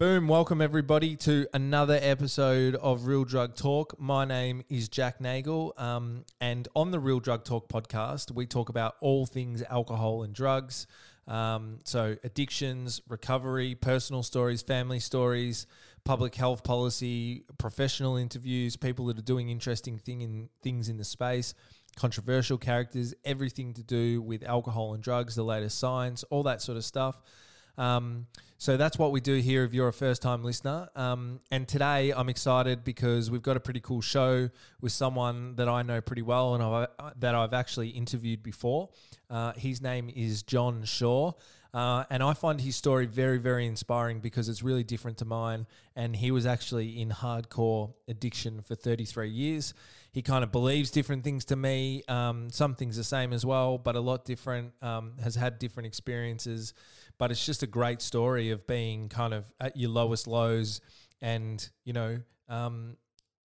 Boom, welcome everybody to another episode of Real Drug Talk. My name is Jack Nagel, um, and on the Real Drug Talk podcast, we talk about all things alcohol and drugs. Um, so, addictions, recovery, personal stories, family stories, public health policy, professional interviews, people that are doing interesting thing in, things in the space, controversial characters, everything to do with alcohol and drugs, the latest science, all that sort of stuff. Um, so that's what we do here if you're a first time listener. Um, and today I'm excited because we've got a pretty cool show with someone that I know pretty well and I've, uh, that I've actually interviewed before. Uh, his name is John Shaw. Uh, and I find his story very, very inspiring because it's really different to mine. And he was actually in hardcore addiction for 33 years. He kind of believes different things to me. Um, some things the same as well, but a lot different. Um, has had different experiences but it's just a great story of being kind of at your lowest lows and you know um,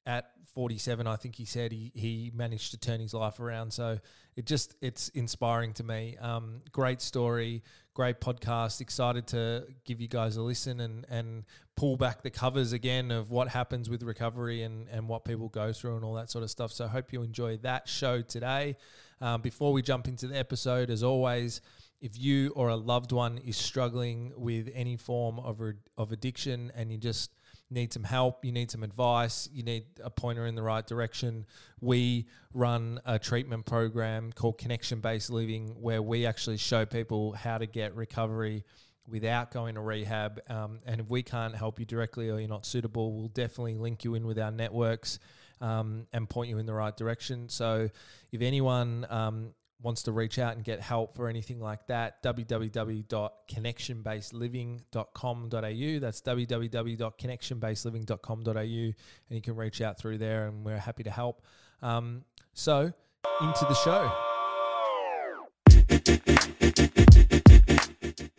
at 47 i think he said he, he managed to turn his life around. So it just it's inspiring to me. Um, great story great podcast. Excited to give you guys a listen and and pull back the covers again of what happens with recovery and and what people go through and all that sort of stuff. So hope you enjoy that show today. Um, before we jump into the episode as always if you or a loved one is struggling with any form of, of addiction and you just need some help, you need some advice, you need a pointer in the right direction, we run a treatment program called Connection Based Living where we actually show people how to get recovery without going to rehab. Um, and if we can't help you directly or you're not suitable, we'll definitely link you in with our networks. Um, and point you in the right direction. So, if anyone um, wants to reach out and get help for anything like that, www.connectionbasedliving.com.au. That's www.connectionbasedliving.com.au, and you can reach out through there, and we're happy to help. Um, so, into the show.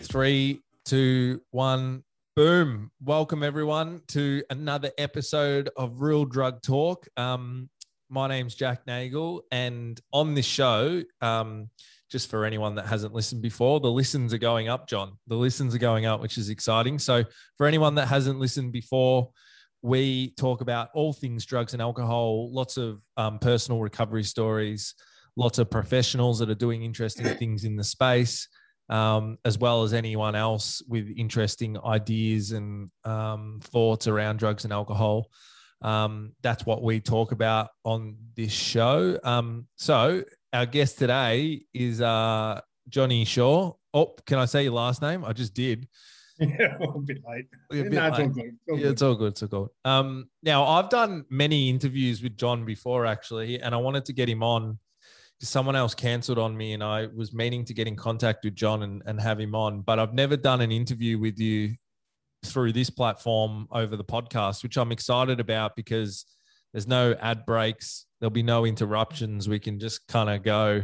Three, two, one, boom. Welcome, everyone, to another episode of Real Drug Talk. Um, my name's Jack Nagel, and on this show, um, just for anyone that hasn't listened before, the listens are going up, John. The listens are going up, which is exciting. So, for anyone that hasn't listened before, we talk about all things drugs and alcohol, lots of um, personal recovery stories, lots of professionals that are doing interesting things in the space, um, as well as anyone else with interesting ideas and um, thoughts around drugs and alcohol. Um, that's what we talk about on this show. Um, so our guest today is uh, Johnny Shaw. Oh, can I say your last name? I just did. Yeah, a bit late. A bit no, it's late. all good. It's all yeah, good. it's all good. It's all good. Um, now I've done many interviews with John before, actually, and I wanted to get him on because someone else cancelled on me, and I was meaning to get in contact with John and, and have him on, but I've never done an interview with you through this platform over the podcast, which I'm excited about because there's no ad breaks, there'll be no interruptions. We can just kind of go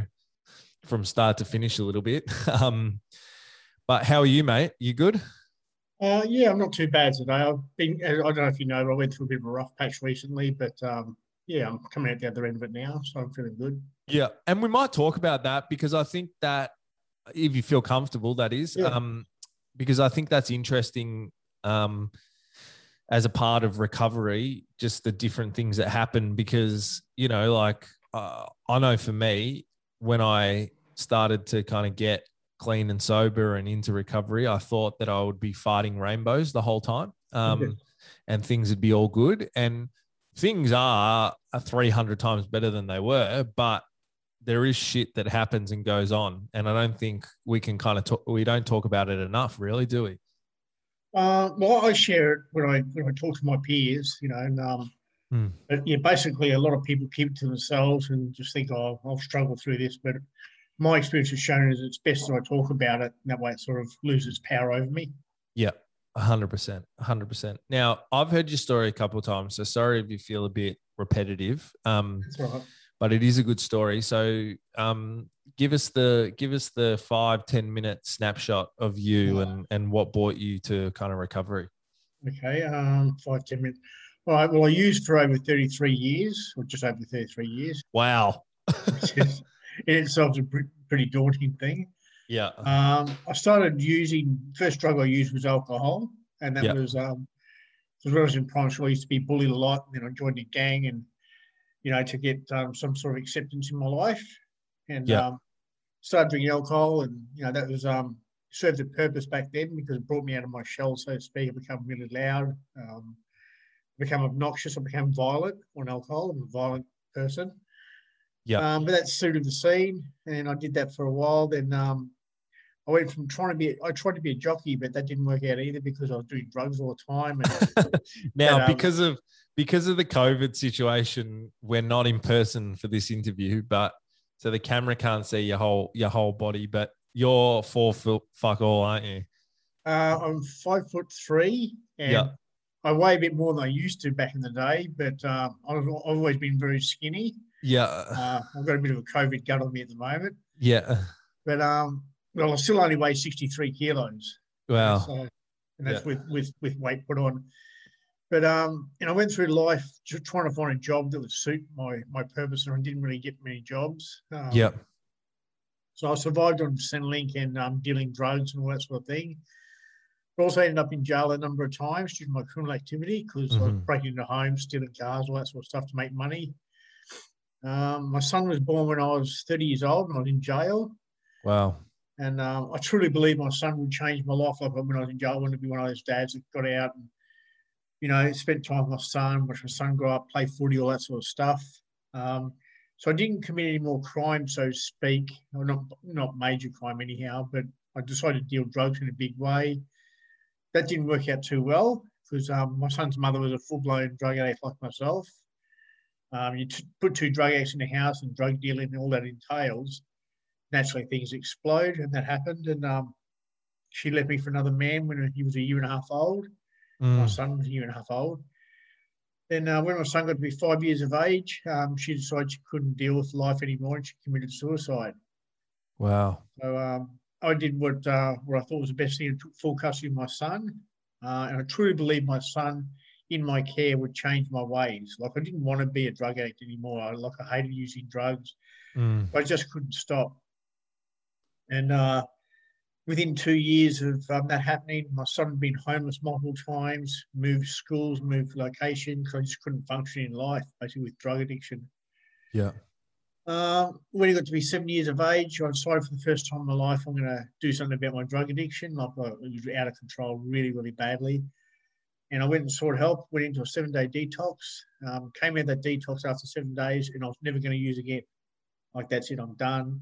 from start to finish a little bit. Um, but how are you, mate? You good? Uh, yeah, I'm not too bad today. I've been, I don't know if you know, I went through a bit of a rough patch recently, but um, yeah, I'm coming out the other end of it now, so I'm feeling good. Yeah, and we might talk about that because I think that if you feel comfortable, that is, yeah. um, because I think that's interesting um, as a part of recovery, just the different things that happen. Because, you know, like uh, I know for me, when I started to kind of get clean and sober and into recovery, I thought that I would be fighting rainbows the whole time um, and things would be all good. And things are 300 times better than they were, but there is shit that happens and goes on. And I don't think we can kind of talk, we don't talk about it enough, really, do we? Uh, well, I share it when I when I talk to my peers, you know, and um, mm. but yeah, basically a lot of people keep it to themselves and just think, oh, I'll struggle through this. But my experience has shown is it's best that I talk about it. And that way, it sort of loses power over me. Yeah, hundred percent, hundred percent. Now, I've heard your story a couple of times, so sorry if you feel a bit repetitive. Um, That's right. But it is a good story. So, um, give us the give us the five ten minute snapshot of you and and what brought you to kind of recovery. Okay um five ten minutes all right well i used for over 33 years or just over 33 years. Wow. In itself a pretty daunting thing. Yeah. Um i started using first drug i used was alcohol and that yep. was um, because when I was in primary school, I used to be bullied a lot, and then I joined a gang, and you know, to get um, some sort of acceptance in my life, and yep. um, started drinking alcohol, and you know, that was um, served a purpose back then because it brought me out of my shell, so to speak. I became really loud, um, become obnoxious, I became violent on alcohol. I'm a violent person. Yeah. Um, but that suited the scene, and I did that for a while. Then um, I went from trying to be, I tried to be a jockey, but that didn't work out either because I was doing drugs all the time. And, now, but, um, because of because of the COVID situation, we're not in person for this interview, but so the camera can't see your whole your whole body. But you're four foot fuck all, aren't you? Uh, I'm five foot three, and yeah. I weigh a bit more than I used to back in the day. But uh, I've, I've always been very skinny. Yeah. Uh, I've got a bit of a COVID gut on me at the moment. Yeah. But um, well, I still only weigh 63 kilos. Wow. So, and that's yeah. with, with, with weight put on. But um, and I went through life just trying to find a job that would suit my my purpose, and I didn't really get many jobs. Um, yeah. So I survived on Centrelink and um, dealing drugs and all that sort of thing. But also ended up in jail a number of times due to my criminal activity because mm-hmm. I was breaking into homes, stealing cars, all that sort of stuff to make money. Um, my son was born when I was 30 years old and I was in jail. Wow. And um, I truly believe my son would change my life. Like when I was in jail, I wanted to be one of those dads that got out and, you know, spent time with my son, watched my son grow up, play footy, all that sort of stuff. Um, so I didn't commit any more crime, so to speak, or not, not major crime anyhow, but I decided to deal drugs in a big way. That didn't work out too well because um, my son's mother was a full-blown drug addict like myself. Um, you t- put two drug addicts in a house and drug dealing and all that entails, naturally things explode, and that happened. And um, she left me for another man when he was a year and a half old. Mm. My son was a year and a half old. Then, uh, when my son got to be five years of age, um, she decided she couldn't deal with life anymore, and she committed suicide. Wow! So um, I did what uh, what I thought was the best thing. I took full custody of my son, uh, and I truly believe my son in my care would change my ways. Like I didn't want to be a drug addict anymore. I, like I hated using drugs. Mm. I just couldn't stop. And uh, within two years of um, that happening, my son had been homeless multiple times, moved schools, moved location because I just couldn't function in life, basically with drug addiction. Yeah. Uh, when he got to be seven years of age, I decided for the first time in my life I'm going to do something about my drug addiction. Like I was out of control really, really badly. And I went and sought help, went into a seven day detox, um, came out of that detox after seven days, and I was never going to use again. Like, that's it, I'm done.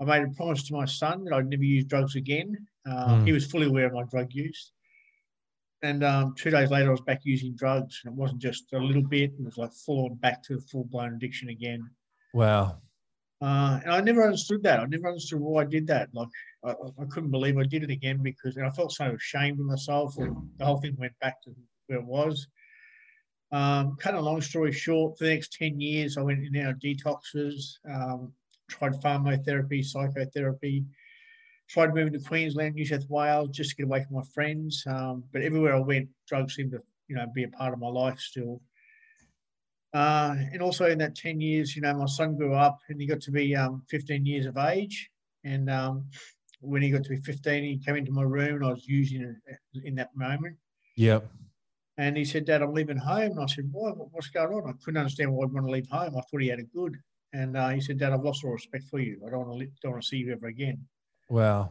I made a promise to my son that I'd never use drugs again. Uh, mm. He was fully aware of my drug use. And um, two days later, I was back using drugs. And it wasn't just a little bit, it was like full on back to full blown addiction again. Wow. Uh, and I never understood that. I never understood why I did that. Like, I, I couldn't believe I did it again because and I felt so ashamed of myself. And the whole thing went back to where it was. Um, cut a long story short, for the next 10 years, I went in and out of detoxes, um, tried pharmacotherapy, psychotherapy, tried moving to Queensland, New South Wales, just to get away from my friends. Um, but everywhere I went, drugs seemed to, you know, be a part of my life still. Uh, and also in that 10 years, you know, my son grew up and he got to be um, 15 years of age. And um, when he got to be 15, he came into my room and I was using it in that moment. Yep. And he said, Dad, I'm leaving home. And I said, Why? What's going on? I couldn't understand why I'd want to leave home. I thought he had it good. And uh, he said, Dad, I've lost all respect for you. I don't want to, don't want to see you ever again. Wow.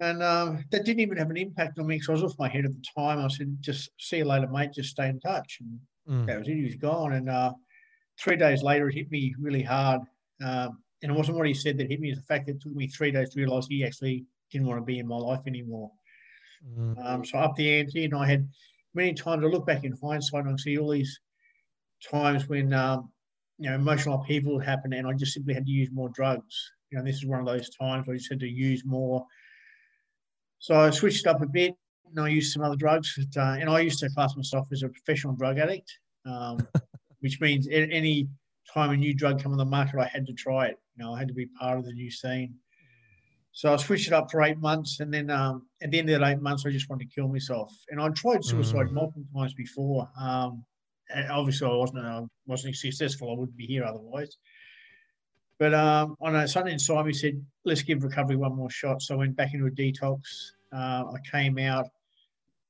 And um, that didn't even have an impact on me because I was off my head at the time. I said, just see you later, mate. Just stay in touch. And mm. that was it. He was gone. And uh, three days later, it hit me really hard. Um, and it wasn't what he said that hit me, it's the fact that it took me three days to realize he actually didn't want to be in my life anymore. Mm. Um, so up the ante, and I had many times I look back in hindsight and I see all these times when um, you know emotional upheaval happened, and I just simply had to use more drugs. You know, this is one of those times where I just had to use more. So I switched up a bit, and I used some other drugs. That, uh, and I used to class myself as a professional drug addict, um, which means any time a new drug come on the market, I had to try it. You know, I had to be part of the new scene. So I switched it up for eight months, and then um, at the end of that eight months, I just wanted to kill myself. And I tried suicide mm. multiple times before. Um, obviously, I wasn't uh, wasn't successful. I wouldn't be here otherwise. But um, on a Sunday me said, "Let's give recovery one more shot." So I went back into a detox. Uh, I came out.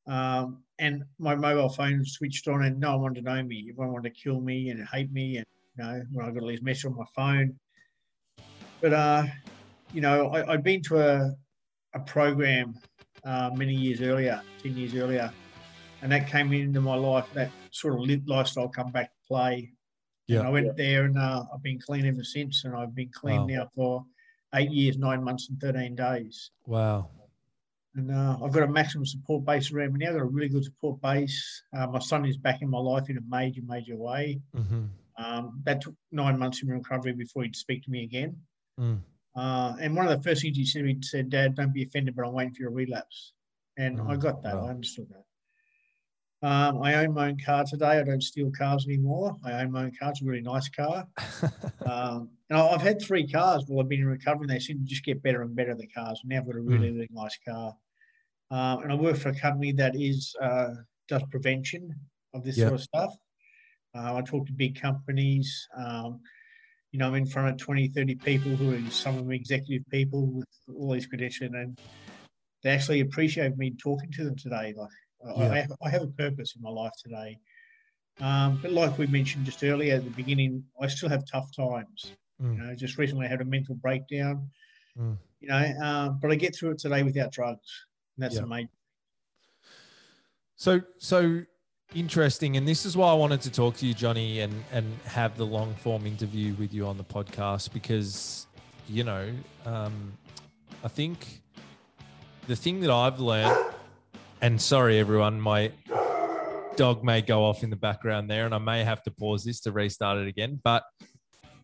Um, and my mobile phone switched on, and no one wanted to know me. Everyone wanted to kill me and hate me. And you know, when I got all these messages on my phone. But uh, you know, I, had been to a a program uh, many years earlier, ten years earlier, and that came into my life. That sort of lifestyle come back to play. Yeah, and I went yeah. there, and uh, I've been clean ever since, and I've been clean wow. now for eight years, nine months, and thirteen days. Wow. And uh, I've got a maximum support base around me now. I've got a really good support base. Uh, my son is back in my life in a major, major way. Mm-hmm. Um, that took nine months in recovery before he'd speak to me again. Mm. Uh, and one of the first things he said, to me, he said, Dad, don't be offended, but I'm waiting for your relapse. And mm. I got that. Wow. I understood that. Um, I own my own car today. I don't steal cars anymore. I own my own car. It's a really nice car. um, and I've had three cars while I've been in recovery. And they seem to just get better and better, the cars. Now I've got a really, mm. really nice car. Um, and I work for a company that is uh, does prevention of this yep. sort of stuff. Uh, I talk to big companies. Um, you know, I'm in front of 20, 30 people who are some of them executive people with all these credentials, and they actually appreciate me talking to them today. Like, yeah. I, have, I, have, a purpose in my life today. Um, but like we mentioned just earlier at the beginning, I still have tough times. Mm. You know, just recently I had a mental breakdown. Mm. You know, um, but I get through it today without drugs. And that's yeah. amazing. So, so interesting, and this is why I wanted to talk to you, Johnny, and and have the long form interview with you on the podcast because, you know, um, I think the thing that I've learned, and sorry everyone, my dog may go off in the background there, and I may have to pause this to restart it again, but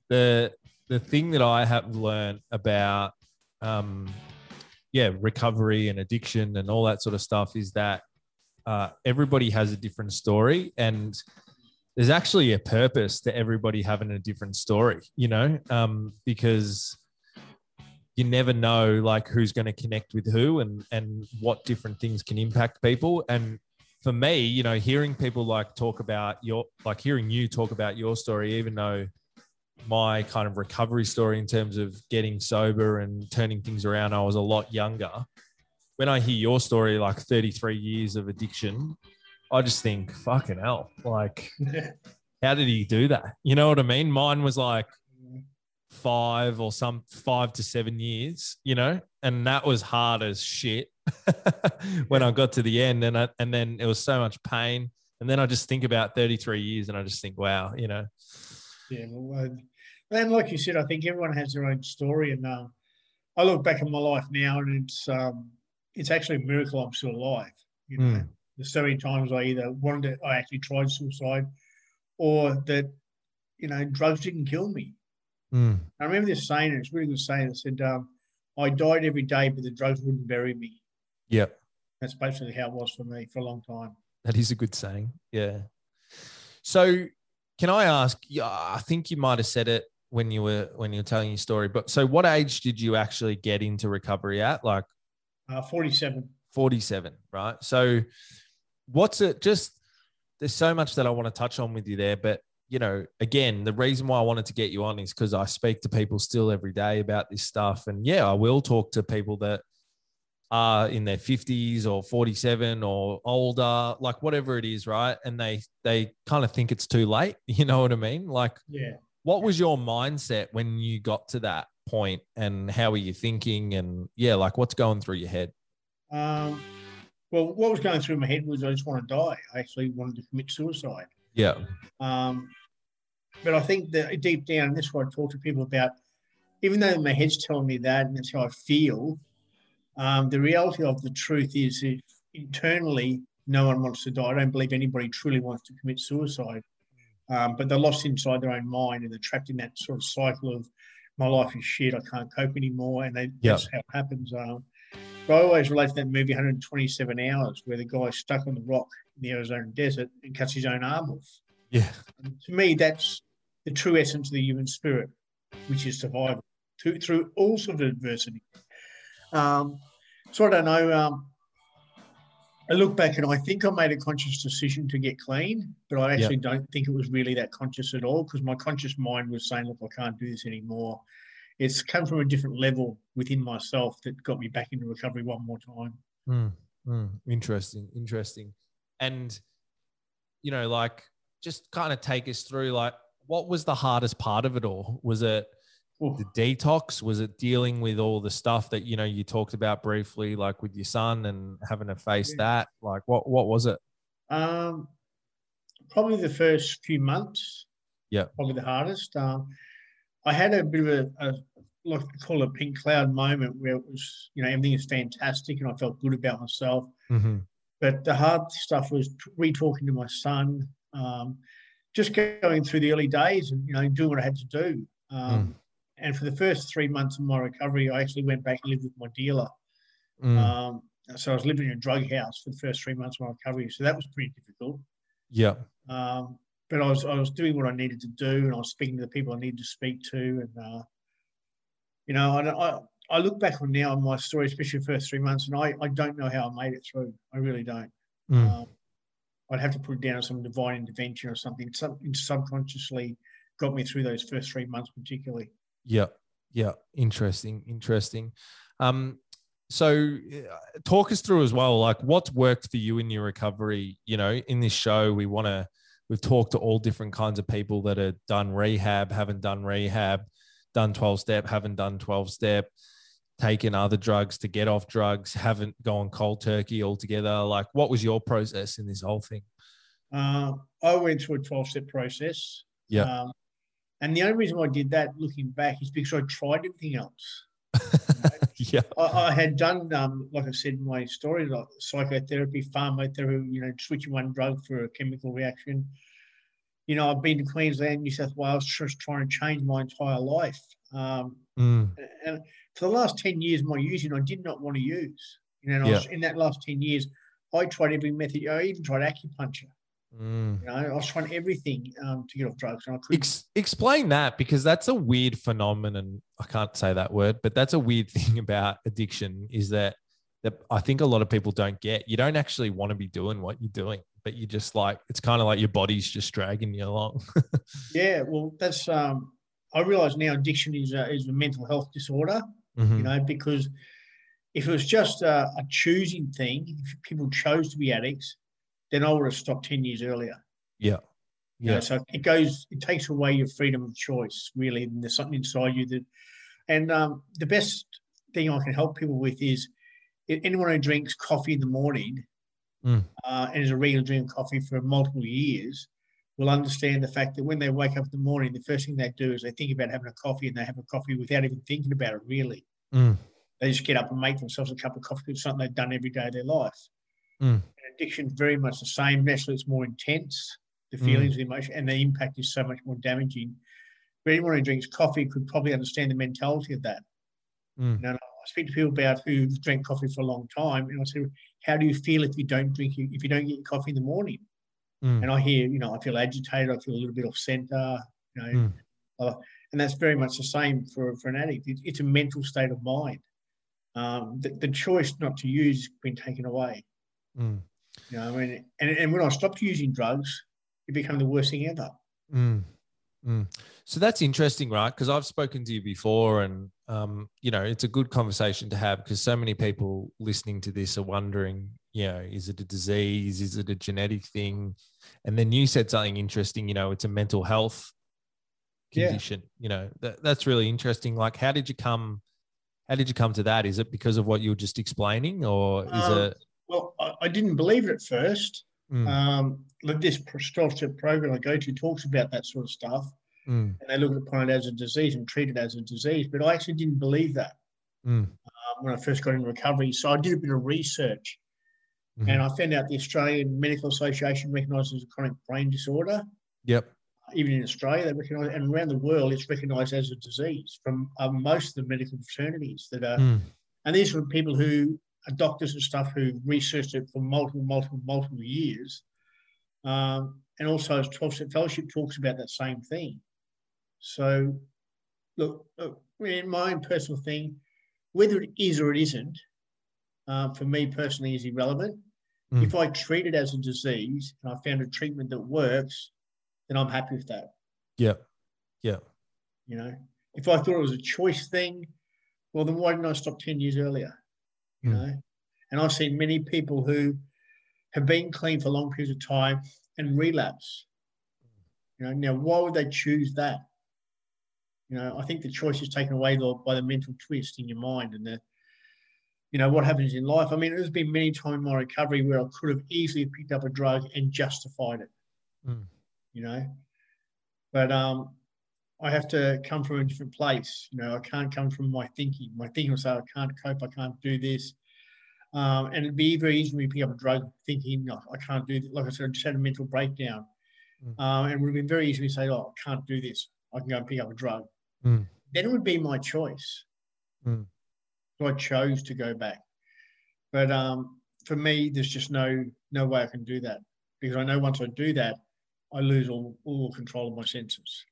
the the thing that I have learned about um, yeah, recovery and addiction and all that sort of stuff is that uh, everybody has a different story and there's actually a purpose to everybody having a different story, you know, um, because you never know like who's going to connect with who and and what different things can impact people and for me you know hearing people like talk about your like hearing you talk about your story even though my kind of recovery story in terms of getting sober and turning things around. I was a lot younger. When I hear your story, like 33 years of addiction, I just think, fucking hell, like, how did he do that? You know what I mean? Mine was like five or some five to seven years, you know, and that was hard as shit when I got to the end. And I, and then it was so much pain. And then I just think about 33 years and I just think, wow, you know. Yeah, well, and like you said, I think everyone has their own story. And uh, I look back at my life now, and it's um, it's actually a miracle I'm still alive. You know, mm. there's so many times I either wanted to, I actually tried suicide, or that you know drugs didn't kill me. Mm. I remember this saying, it's really good saying. It said, um, "I died every day, but the drugs wouldn't bury me." Yep. That's basically how it was for me for a long time. That is a good saying. Yeah. So, can I ask? I think you might have said it when you were when you were telling your story. But so, what age did you actually get into recovery at? Like, uh, forty-seven. Forty-seven, right? So, what's it? Just there's so much that I want to touch on with you there, but you know, again, the reason why I wanted to get you on is because I speak to people still every day about this stuff, and yeah, I will talk to people that are in their 50s or 47 or older like whatever it is right? And they they kind of think it's too late you know what i mean? Like yeah. what was your mindset when you got to that point and how were you thinking? And yeah like what's going through your head? Um, well what was going through my head was i just want to die. I actually wanted to commit suicide. Yeah. Um, but i think that deep down and this is what i talk to people about even though my head's telling me that and that's how i feel um, the reality of the truth is if internally no one wants to die i don't believe anybody truly wants to commit suicide um, but they're lost inside their own mind and they're trapped in that sort of cycle of my life is shit, I can't cope anymore, and they, yep. that's how it happens. Um, but I always relate to that movie 127 Hours, where the guy's stuck on the rock in the Arizona desert and cuts his own arm off. Yeah. And to me, that's the true essence of the human spirit, which is survival to, through all sorts of adversity. Um, so I don't know. Um, I look back and I think I made a conscious decision to get clean, but I actually yep. don't think it was really that conscious at all because my conscious mind was saying, look, I can't do this anymore. It's come from a different level within myself that got me back into recovery one more time. Mm. Mm, interesting, interesting. And you know, like just kind of take us through like what was the hardest part of it all? Was it the detox? Was it dealing with all the stuff that you know you talked about briefly, like with your son and having to face yeah. that? Like what what was it? Um, probably the first few months. Yeah, probably the hardest. Um, I had a bit of a, a like I call it a pink cloud moment where it was, you know, everything is fantastic and I felt good about myself. Mm-hmm. But the hard stuff was re-talking to my son, um, just going through the early days and you know doing what I had to do. Um, mm. And for the first three months of my recovery, I actually went back and lived with my dealer. Mm. Um, so I was living in a drug house for the first three months of my recovery. So that was pretty difficult. Yeah. Um, but I was I was doing what I needed to do, and I was speaking to the people I needed to speak to, and uh, you know, I, I, I look back on now on my story, especially the first three months, and I, I don't know how I made it through. I really don't. Mm. Um, I'd have to put down some divine intervention or something. Something subconsciously got me through those first three months, particularly. Yeah, yeah, interesting, interesting. Um, so uh, talk us through as well, like what's worked for you in your recovery. You know, in this show, we want to. We've talked to all different kinds of people that have done rehab, haven't done rehab done 12 step, haven't done 12 step, taken other drugs to get off drugs, haven't gone cold turkey altogether. Like, what was your process in this whole thing? Uh, I went through a 12 step process. Yeah. Um, and the only reason I did that looking back is because I tried everything else. yeah. I, I, had done, um, like I said in my story, like psychotherapy, pharmacotherapy, you know, switching one drug for a chemical reaction you know, I've been to Queensland, New South Wales, just trying to change my entire life. Um, mm. And for the last 10 years, my using, I did not want to use. You know, yeah. was, in that last 10 years, I tried every method. I even tried acupuncture. Mm. You know, I was trying everything um, to get off drugs. And I couldn't. Ex- explain that because that's a weird phenomenon. I can't say that word, but that's a weird thing about addiction is that, that I think a lot of people don't get. You don't actually want to be doing what you're doing but you just like it's kind of like your body's just dragging you along. yeah, well, that's um, I realize now addiction is a, is a mental health disorder. Mm-hmm. You know, because if it was just a, a, choosing thing, if people chose to be addicts, then I would have stopped ten years earlier. Yeah. Yeah. You know, so it goes, it takes away your freedom of choice, really. And there's something inside you that, and um, the best thing I can help people with is anyone who drinks coffee in the morning mm. uh, and is a regular drinking coffee for multiple years will understand the fact that when they wake up in the morning, the first thing they do is they think about having a coffee and they have a coffee without even thinking about it, really. Mm. They just get up and make themselves a cup of coffee. It's something they've done every day of their life. Mm. Addiction is very much the same. Naturally, it's more intense, the mm. feelings, mm. the emotion, and the impact is so much more damaging. But anyone who drinks coffee could probably understand the mentality of that. Mm. You know, I speak to people about who drink coffee for a long time, and I say, "How do you feel if you don't drink if you don't get coffee in the morning?" Mm. And I hear, you know, I feel agitated, I feel a little bit off center, you know, mm. uh, and that's very much the same for for an addict. It, it's a mental state of mind. Um, the, the, choice not to use has been taken away. Mm. You know, I mean, and, and when I stopped using drugs, it became the worst thing ever. Mm. Mm. So that's interesting, right? Because I've spoken to you before, and um, you know, it's a good conversation to have because so many people listening to this are wondering, you know, is it a disease? Is it a genetic thing? And then you said something interesting. You know, it's a mental health condition. Yeah. You know, that, that's really interesting. Like, how did you come? How did you come to that? Is it because of what you were just explaining, or is um, it? Well, I, I didn't believe it at first. Mm. Um, this step program I go to talks about that sort of stuff, mm. and they look upon it as a disease and treat it as a disease. But I actually didn't believe that mm. um, when I first got in recovery. So I did a bit of research, mm-hmm. and I found out the Australian Medical Association recognises a chronic brain disorder. Yep. Even in Australia, they recognise, and around the world, it's recognised as a disease from uh, most of the medical fraternities that are. Mm. And these were people who doctors and stuff who researched it for multiple, multiple, multiple years. Um, and also, as 12 Step Fellowship talks about that same thing. So, look, look, in my own personal thing, whether it is or it isn't, um, for me personally, is irrelevant. Mm. If I treat it as a disease and I found a treatment that works, then I'm happy with that. Yeah. Yeah. You know, if I thought it was a choice thing, well, then why didn't I stop 10 years earlier? You mm. know. And I've seen many people who have been clean for long periods of time and relapse. You know, now why would they choose that? You know, I think the choice is taken away by the mental twist in your mind and the, you know, what happens in life. I mean, there's been many times in my recovery where I could have easily picked up a drug and justified it. Mm. You know, but um, I have to come from a different place. You know, I can't come from my thinking. My thinking will say, I can't cope, I can't do this. Um, and it'd be very easy for me to pick up a drug thinking, no, I can't do this. Like I said, I just had a mental breakdown. Mm. Um, and it would have been very easy to say, oh, I can't do this. I can go and pick up a drug. Mm. Then it would be my choice. Mm. So I chose to go back. But um, for me, there's just no no way I can do that because I know once I do that, I lose all, all control of my senses.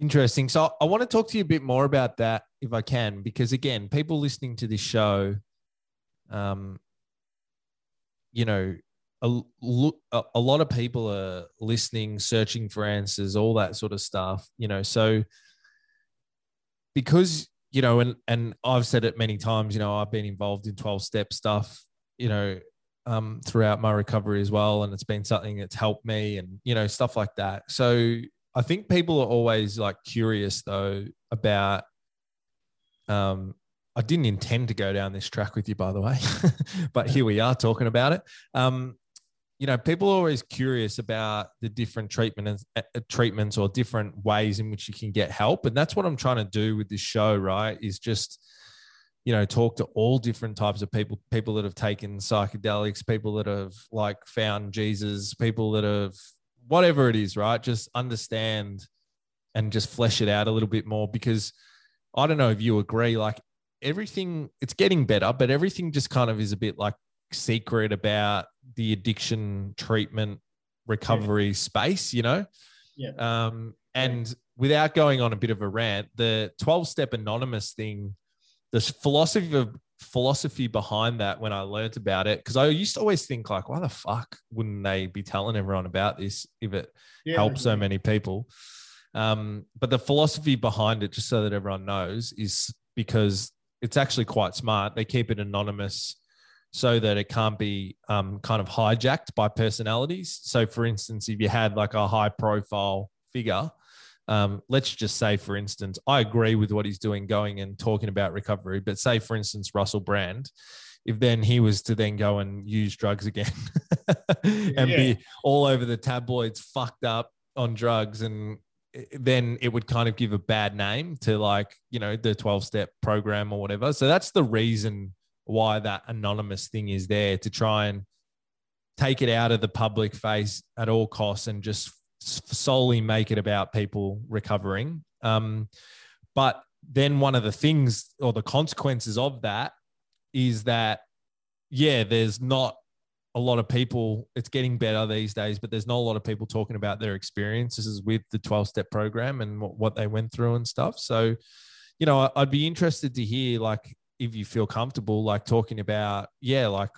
Interesting. So I want to talk to you a bit more about that if I can, because again, people listening to this show, um, you know, a, a lot of people are listening, searching for answers, all that sort of stuff, you know. So because, you know, and and I've said it many times, you know, I've been involved in 12 step stuff, you know, um, throughout my recovery as well. And it's been something that's helped me and, you know, stuff like that. So I think people are always like curious though about. Um, I didn't intend to go down this track with you, by the way, but here we are talking about it. Um, you know, people are always curious about the different treatment uh, uh, treatments or different ways in which you can get help, and that's what I'm trying to do with this show. Right? Is just you know talk to all different types of people people that have taken psychedelics people that have like found jesus people that have whatever it is, right? Just understand and just flesh it out a little bit more because I don't know if you agree, like everything, it's getting better, but everything just kind of is a bit like secret about the addiction treatment recovery yeah. space, you know? Yeah. Um, and yeah. without going on a bit of a rant, the 12 step anonymous thing, this philosophy of philosophy behind that when I learned about it because I used to always think like, why the fuck wouldn't they be telling everyone about this if it yeah, helps so many people? Um, but the philosophy behind it, just so that everyone knows, is because it's actually quite smart. They keep it anonymous so that it can't be um, kind of hijacked by personalities. So, for instance, if you had like a high profile figure um, let's just say, for instance, I agree with what he's doing, going and talking about recovery. But say, for instance, Russell Brand, if then he was to then go and use drugs again and yeah. be all over the tabloids, fucked up on drugs, and then it would kind of give a bad name to like you know the 12 step program or whatever so that's the reason why that anonymous thing is there to try and take it out of the public face at all costs and just solely make it about people recovering. Um, but then one of the things or the consequences of that is that, yeah, there's not a lot of people, it's getting better these days, but there's not a lot of people talking about their experiences with the 12 step program and what, what they went through and stuff. So, you know, I'd be interested to hear, like, if you feel comfortable, like talking about, yeah, like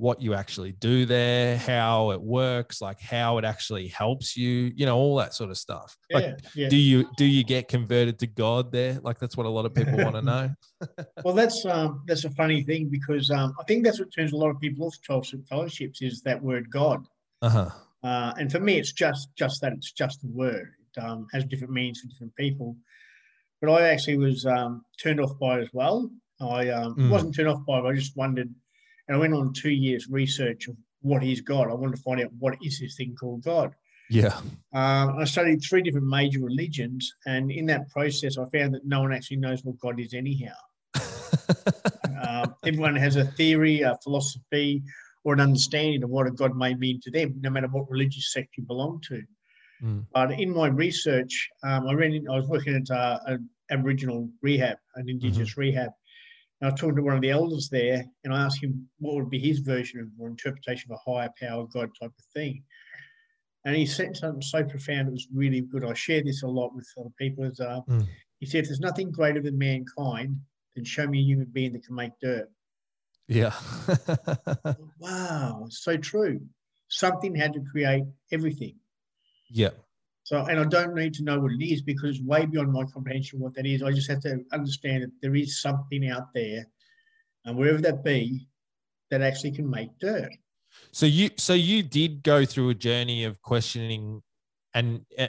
what you actually do there, how it works, like how it actually helps you, you know, all that sort of stuff. Yeah, like, yeah. do you do you get converted to God there? Like that's what a lot of people want to know. well, that's um, that's a funny thing because um, I think that's what turns a lot of people off twelve step fellowships is that word God. Uh-huh. Uh, and for me, it's just just that it's just a word. It um, has different meanings for different people. But I actually was um, turned off by it as well. I um, mm. wasn't turned off by it. I just wondered and I went on two years research of what is God. I wanted to find out what is this thing called God. Yeah. Um, I studied three different major religions, and in that process, I found that no one actually knows what God is anyhow. um, everyone has a theory, a philosophy, or an understanding of what a God may mean to them, no matter what religious sect you belong to. Mm. But in my research, um, I ran. In, I was working at uh, an Aboriginal rehab, an Indigenous mm-hmm. rehab, and I was talking to one of the elders there, and I asked him what would be his version of or interpretation of a higher power, God type of thing. And he said something so profound, it was really good. I share this a lot with other people. Is, uh, mm. He said, if There's nothing greater than mankind than show me a human being that can make dirt. Yeah. wow, so true. Something had to create everything. Yeah. So, and I don't need to know what it is because it's way beyond my comprehension what that is. I just have to understand that there is something out there, and wherever that be, that actually can make dirt. So you so you did go through a journey of questioning, and uh,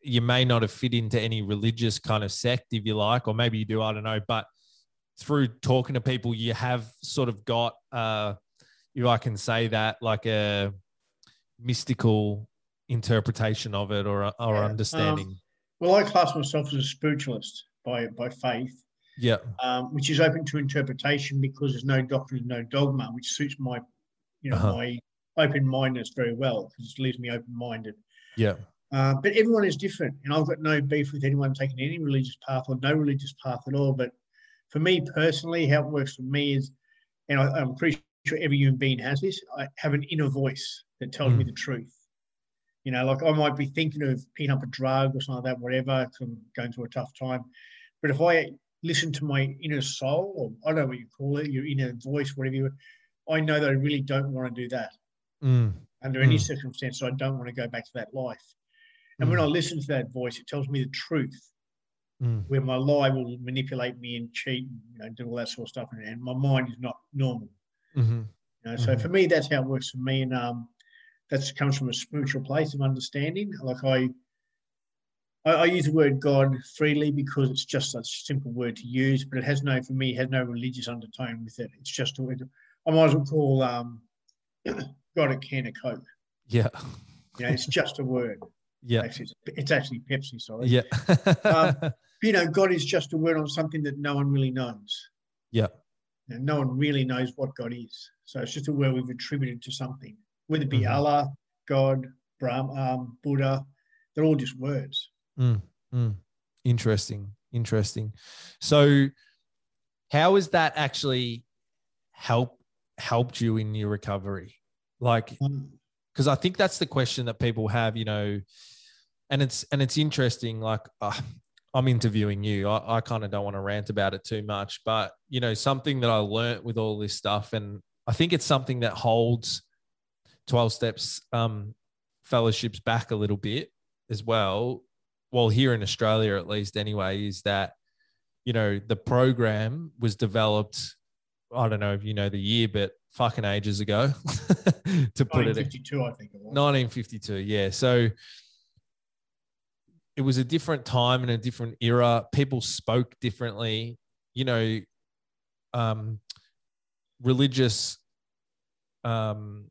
you may not have fit into any religious kind of sect, if you like, or maybe you do. I don't know, but through talking to people, you have sort of got, uh, if I can say that, like a mystical interpretation of it or or yeah. understanding. Um, well, I class myself as a spiritualist by by faith. Yeah. Um, which is open to interpretation because there's no doctrine, no dogma, which suits my, you know, uh-huh. my open mindedness very well because it leaves me open minded. Yeah. Uh, but everyone is different, and I've got no beef with anyone taking any religious path or no religious path at all. But for me personally, how it works for me is, and I, am pretty sure every human being has this. I have an inner voice that tells mm. me the truth. You know, like I might be thinking of picking up a drug or something like that, whatever, because I'm going through a tough time. But if I listen to my inner soul, or I don't know what you call it, your inner voice, whatever you, I know that I really don't want to do that. Mm. Under any mm. circumstance, I don't want to go back to that life. And mm. when I listen to that voice, it tells me the truth. Mm. Where my lie will manipulate me and cheat, and, you know, do all that sort of stuff, and, and my mind is not normal. Mm-hmm. You know, so mm-hmm. for me, that's how it works for me, and um, that comes from a spiritual place of understanding. Like I, I, I, use the word God freely because it's just such a simple word to use, but it has no, for me, has no religious undertone with it. It's just a word. I might as well call um, God a can of Coke. Yeah. You know, it's just a word. Yeah. Actually, it's, it's actually Pepsi, sorry. Yeah. um, you know, God is just a word on something that no one really knows. Yeah. And no one really knows what God is. So it's just a word we've attributed to something, whether it be mm-hmm. Allah, God, Brahm, um, Buddha, they're all just words. Mm, mm. Interesting. Interesting. So, how has that actually help helped you in your recovery? Like, because mm. I think that's the question that people have. You know, and it's and it's interesting. Like, uh, I'm interviewing you. I, I kind of don't want to rant about it too much, but you know, something that I learned with all this stuff, and I think it's something that holds 12 steps um, fellowships back a little bit as well well, here in Australia at least anyway, is that, you know, the program was developed, I don't know if you know the year, but fucking ages ago to put it 1952, I think it was. 1952, yeah. So it was a different time and a different era. People spoke differently, you know, um, religious um,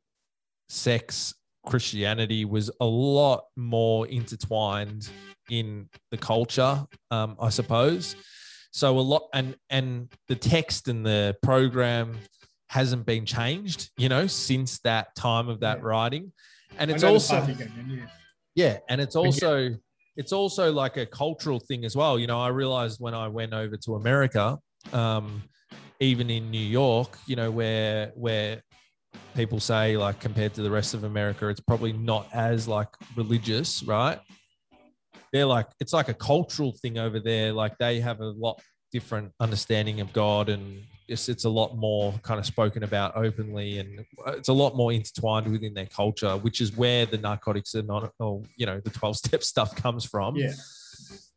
sects Christianity was a lot more intertwined in the culture, um, I suppose. So a lot, and and the text and the program hasn't been changed, you know, since that time of that yeah. writing, and it's also again, yeah. yeah, and it's also it's also like a cultural thing as well. You know, I realized when I went over to America, um, even in New York, you know, where where people say like compared to the rest of America, it's probably not as like religious, right? They're like it's like a cultural thing over there. Like they have a lot different understanding of God and it's, it's a lot more kind of spoken about openly and it's a lot more intertwined within their culture, which is where the narcotics and not, or, you know, the 12 step stuff comes from. Yeah.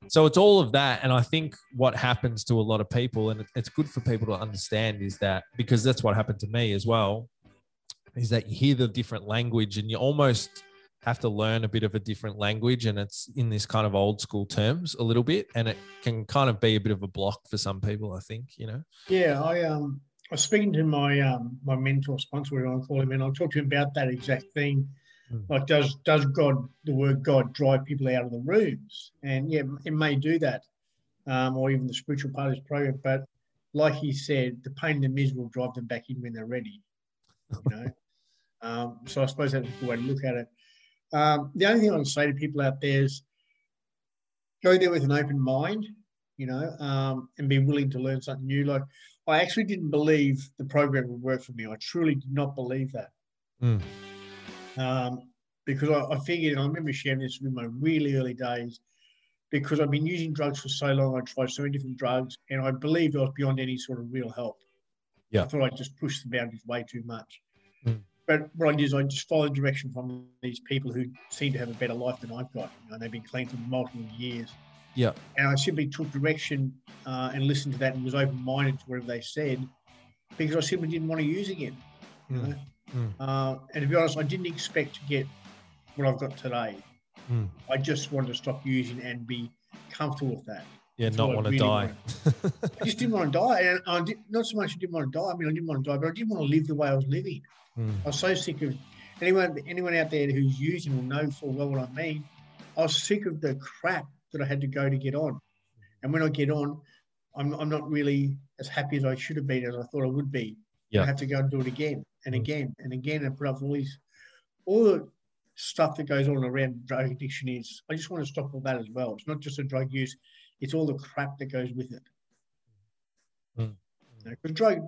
So it's all of that. And I think what happens to a lot of people, and it's good for people to understand, is that because that's what happened to me as well is that you hear the different language and you almost have to learn a bit of a different language and it's in this kind of old school terms a little bit and it can kind of be a bit of a block for some people i think you know? Yeah i um i was speaking to my um my mentor sponsor whatever i call him and i talked to him about that exact thing. Mm. like does does god the word god drive people out of the rooms? And yeah it may do that um or even the spiritual part of his program but like he said the pain and the misery will drive them back in when they're ready you know um, so I suppose that's the way to look at it. Um, the only thing I would say to people out there is go there with an open mind, you know, um, and be willing to learn something new. Like I actually didn't believe the program would work for me. I truly did not believe that. Mm. because I, I figured, and I remember sharing this in my really early days, because I've been using drugs for so long, I tried so many different drugs, and I believed I was beyond any sort of real help. Yeah. I thought I'd just pushed the boundaries way too much. Mm but what I did is I just followed direction from these people who seem to have a better life than I've got. You know, they've been clean for multiple years. Yeah. And I simply took direction uh, and listened to that and was open minded to whatever they said because I simply didn't want to use again. Mm. Mm. Uh, and to be honest, I didn't expect to get what I've got today. Mm. I just wanted to stop using and be comfortable with that. Yeah, not want to really die. I just didn't want to die, and I did, not so much I didn't want to die. I mean, I didn't want to die, but I didn't want to live the way I was living. Mm. I was so sick of anyone. Anyone out there who's using will know full well what I mean. I was sick of the crap that I had to go to get on, and when I get on, I'm I'm not really as happy as I should have been as I thought I would be. Yeah. I have to go and do it again and mm. again and again and put up all these all the stuff that goes on around drug addiction is I just want to stop all that as well. It's not just a drug use, it's all the crap that goes with it. Mm. Because drug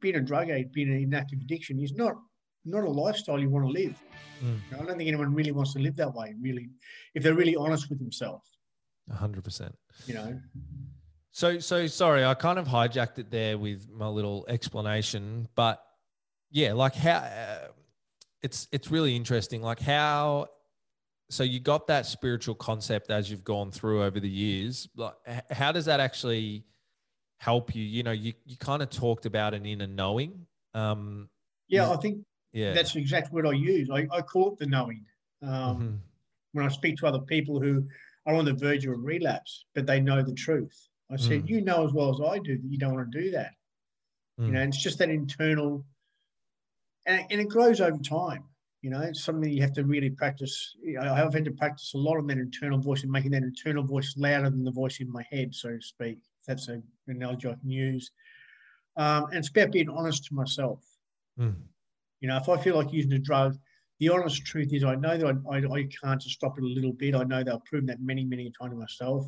being a drug addict, being an inactive addiction is not not a lifestyle you want to live. Mm. I don't think anyone really wants to live that way, really, if they're really honest with themselves. hundred percent. You know. So so sorry, I kind of hijacked it there with my little explanation, but yeah, like how uh, it's it's really interesting. Like how so you got that spiritual concept as you've gone through over the years. Like how does that actually help you? You know, you you kind of talked about an inner knowing. Um, yeah, I think yeah. that's the exact word I use. I, I call it the knowing. Um, mm-hmm. When I speak to other people who are on the verge of a relapse, but they know the truth. I said, mm. you know as well as I do that you don't want to do that. Mm. You know, and it's just that internal and, and it grows over time. You know, it's something you have to really practice. I have had to practice a lot of that internal voice and making that internal voice louder than the voice in my head, so to speak. If that's an analogy I can use. Um, and it's about being honest to myself. Mm. You know, if I feel like using a drug, the honest truth is I know that I, I, I can't just stop it a little bit. I know that I've proven that many, many times to myself.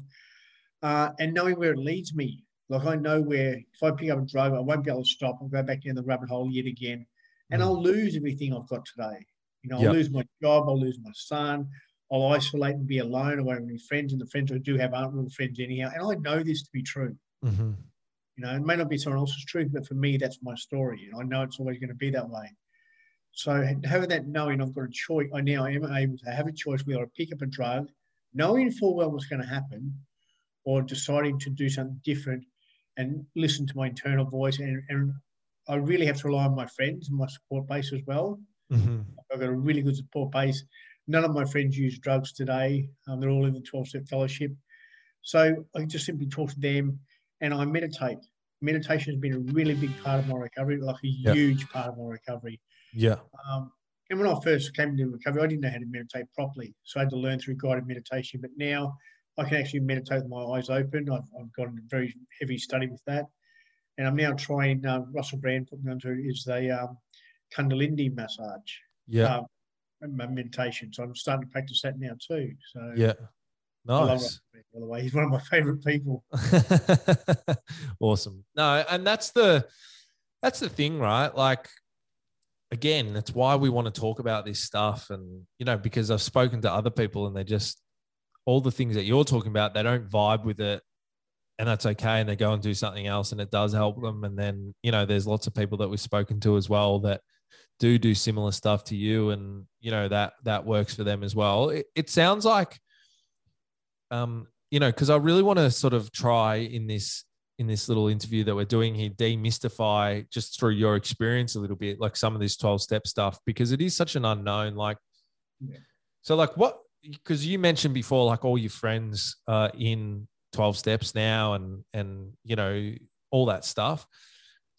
Uh, and knowing where it leads me. Like I know where if I pick up a drug, I won't be able to stop. I'll go back down the rabbit hole yet again and mm. I'll lose everything I've got today. You know, I'll yep. lose my job, I'll lose my son, I'll isolate and be alone away from any friends, and the friends I do have aren't real friends anyhow. And I know this to be true. Mm-hmm. You know, it may not be someone else's truth, but for me, that's my story, and I know it's always going to be that way. So having that knowing I've got a choice, I now am able to have a choice whether I pick up a drug, knowing full well what's going to happen, or deciding to do something different and listen to my internal voice and, and I really have to rely on my friends and my support base as well. Mm-hmm. I've got a really good support base. None of my friends use drugs today. Um, they're all in the 12 step fellowship. So I just simply talk to them and I meditate. Meditation has been a really big part of my recovery, like a yeah. huge part of my recovery. Yeah. Um, and when I first came into recovery, I didn't know how to meditate properly. So I had to learn through guided meditation. But now I can actually meditate with my eyes open. I've, I've got a very heavy study with that and I'm now trying. Uh, Russell Brand put me onto is the um, Kundalini massage. Yeah. Um, meditation. So I'm starting to practice that now too. So yeah. Nice. By the way, he's one of my favorite people. awesome. No, and that's the that's the thing, right? Like again, that's why we want to talk about this stuff. And, you know, because I've spoken to other people and they just all the things that you're talking about, they don't vibe with it and that's okay and they go and do something else and it does help them and then you know there's lots of people that we've spoken to as well that do do similar stuff to you and you know that that works for them as well it, it sounds like um you know because i really want to sort of try in this in this little interview that we're doing here demystify just through your experience a little bit like some of this 12 step stuff because it is such an unknown like yeah. so like what because you mentioned before like all your friends uh in 12 steps now and and you know all that stuff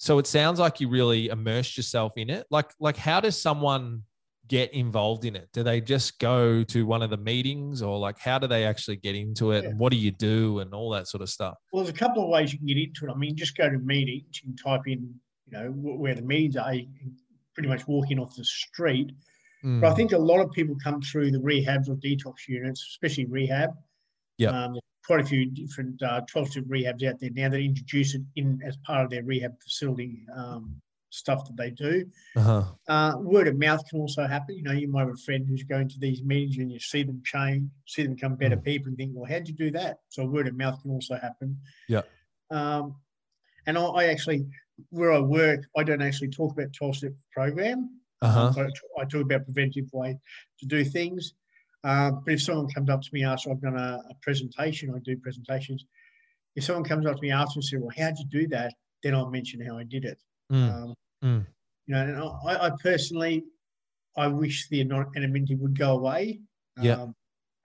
so it sounds like you really immersed yourself in it. Like like how does someone get involved in it? Do they just go to one of the meetings or like how do they actually get into it? Yeah. and what do you do? And all that sort of stuff. Well there's a couple of ways you can get into it. I mean just go to meetings. You can type in you know where the meetings are. Pretty much walking off the street. Mm. but i think a lot of people come through the rehabs or detox units especially rehab. Yeah um, quite a few different uh, 12 step rehabs out there now that introduce it in as part of their rehab facility um, stuff that they do. Uh-huh. Uh, word of mouth can also happen. You know, you might have a friend who's going to these meetings and you see them change, see them become better mm. people, and think, well, how'd you do that? So word of mouth can also happen. Yeah. Um, and I, I, actually, where I work, I don't actually talk about 12 step program. Uh-huh. Um, I talk about preventive way to do things. Uh, but if someone comes up to me after I've done a, a, presentation, I do presentations. If someone comes up to me after and says, "Well, how'd you do that?" Then I'll mention how I did it. Mm. Um, mm. You know, I, I personally, I wish the anonymity would go away. Yeah. Um,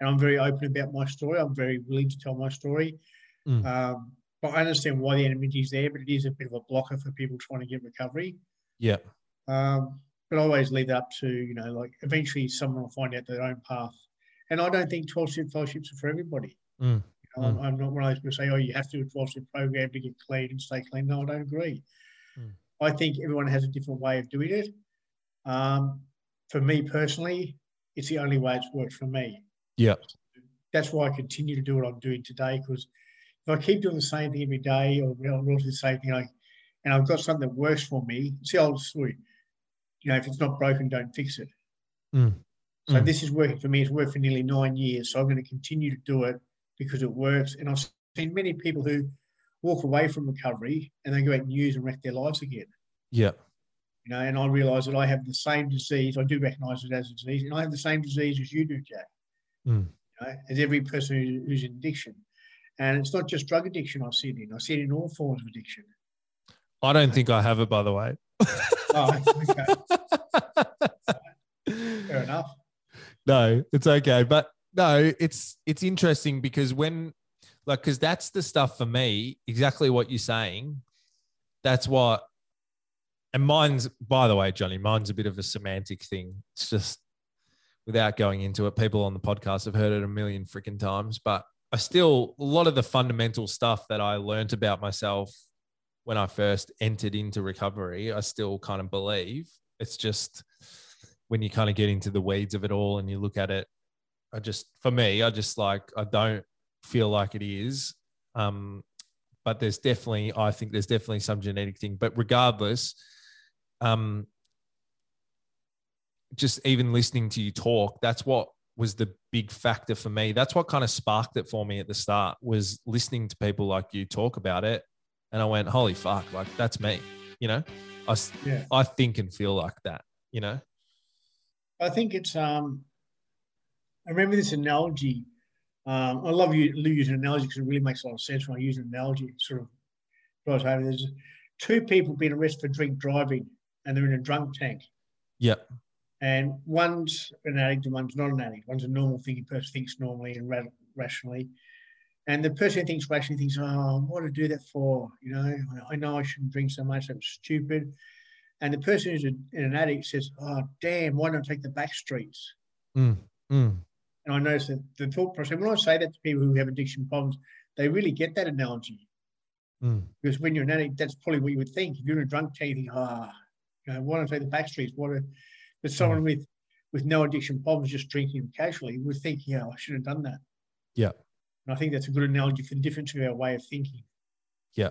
and I'm very open about my story. I'm very willing to tell my story. Mm. Um, but I understand why the anonymity is there, but it is a bit of a blocker for people trying to get recovery. Yeah. Um, but I always leave that up to, you know, like eventually someone will find out their own path. And I don't think 12 step fellowships are for everybody. Mm. You know, mm. I'm, I'm, not one of those people say, oh, you have to do a 12 step program to get clean and stay clean. No, I don't agree. Mm. I think everyone has a different way of doing it. Um, for me personally, it's the only way it's worked for me. Yeah. That's why I continue to do what I'm doing today because if I keep doing the same thing every day or relatively the same thing, I, and I've got something that works for me, it's the old story. You know, if it's not broken, don't fix it. Mm. So mm. this is working for me. It's worked for nearly nine years. So I'm going to continue to do it because it works. And I've seen many people who walk away from recovery and they go out and use and wreck their lives again. Yeah. You know, and I realise that I have the same disease. I do recognise it as a disease, and I have the same disease as you do, Jack. Mm. You know, as every person who's in addiction. And it's not just drug addiction I see it in. I see it in all forms of addiction. I don't think I have it, by the way. Oh. Fair enough. No, it's okay. But no, it's it's interesting because when like because that's the stuff for me, exactly what you're saying. That's what and mine's by the way, Johnny, mine's a bit of a semantic thing. It's just without going into it, people on the podcast have heard it a million freaking times, but I still a lot of the fundamental stuff that I learned about myself when I first entered into recovery, I still kind of believe. It's just when you kind of get into the weeds of it all and you look at it, I just for me, I just like I don't feel like it is. Um, but there's definitely, I think there's definitely some genetic thing. But regardless, um, just even listening to you talk, that's what was the big factor for me. That's what kind of sparked it for me at the start was listening to people like you talk about it. And I went, holy fuck, like that's me, you know, I, yeah. I think and feel like that, you know? I think it's, um, I remember this analogy. Um, I love you using an analogy because it really makes a lot of sense when I use an analogy. It sort of drives home. There's two people being arrested for drink driving and they're in a drunk tank. Yep. And one's an addict and one's not an addict. One's a normal thinking person, thinks normally and rationally. And the person who thinks rationally thinks, oh, what to do that for? You know, I know I shouldn't drink so much. I'm stupid. And the person who's in an addict says, oh, damn, why don't I take the back streets? Mm, mm. And I notice that the thought process, when I say that to people who have addiction problems, they really get that analogy. Mm. Because when you're an addict, that's probably what you would think. If you're in a drunk tank, you think, ah, oh, you know, why don't I take the back streets? What a, but someone with with no addiction problems, just drinking casually, would think, yeah, I should have done that. Yeah. And I think that's a good analogy for the difference of our way of thinking. Yeah.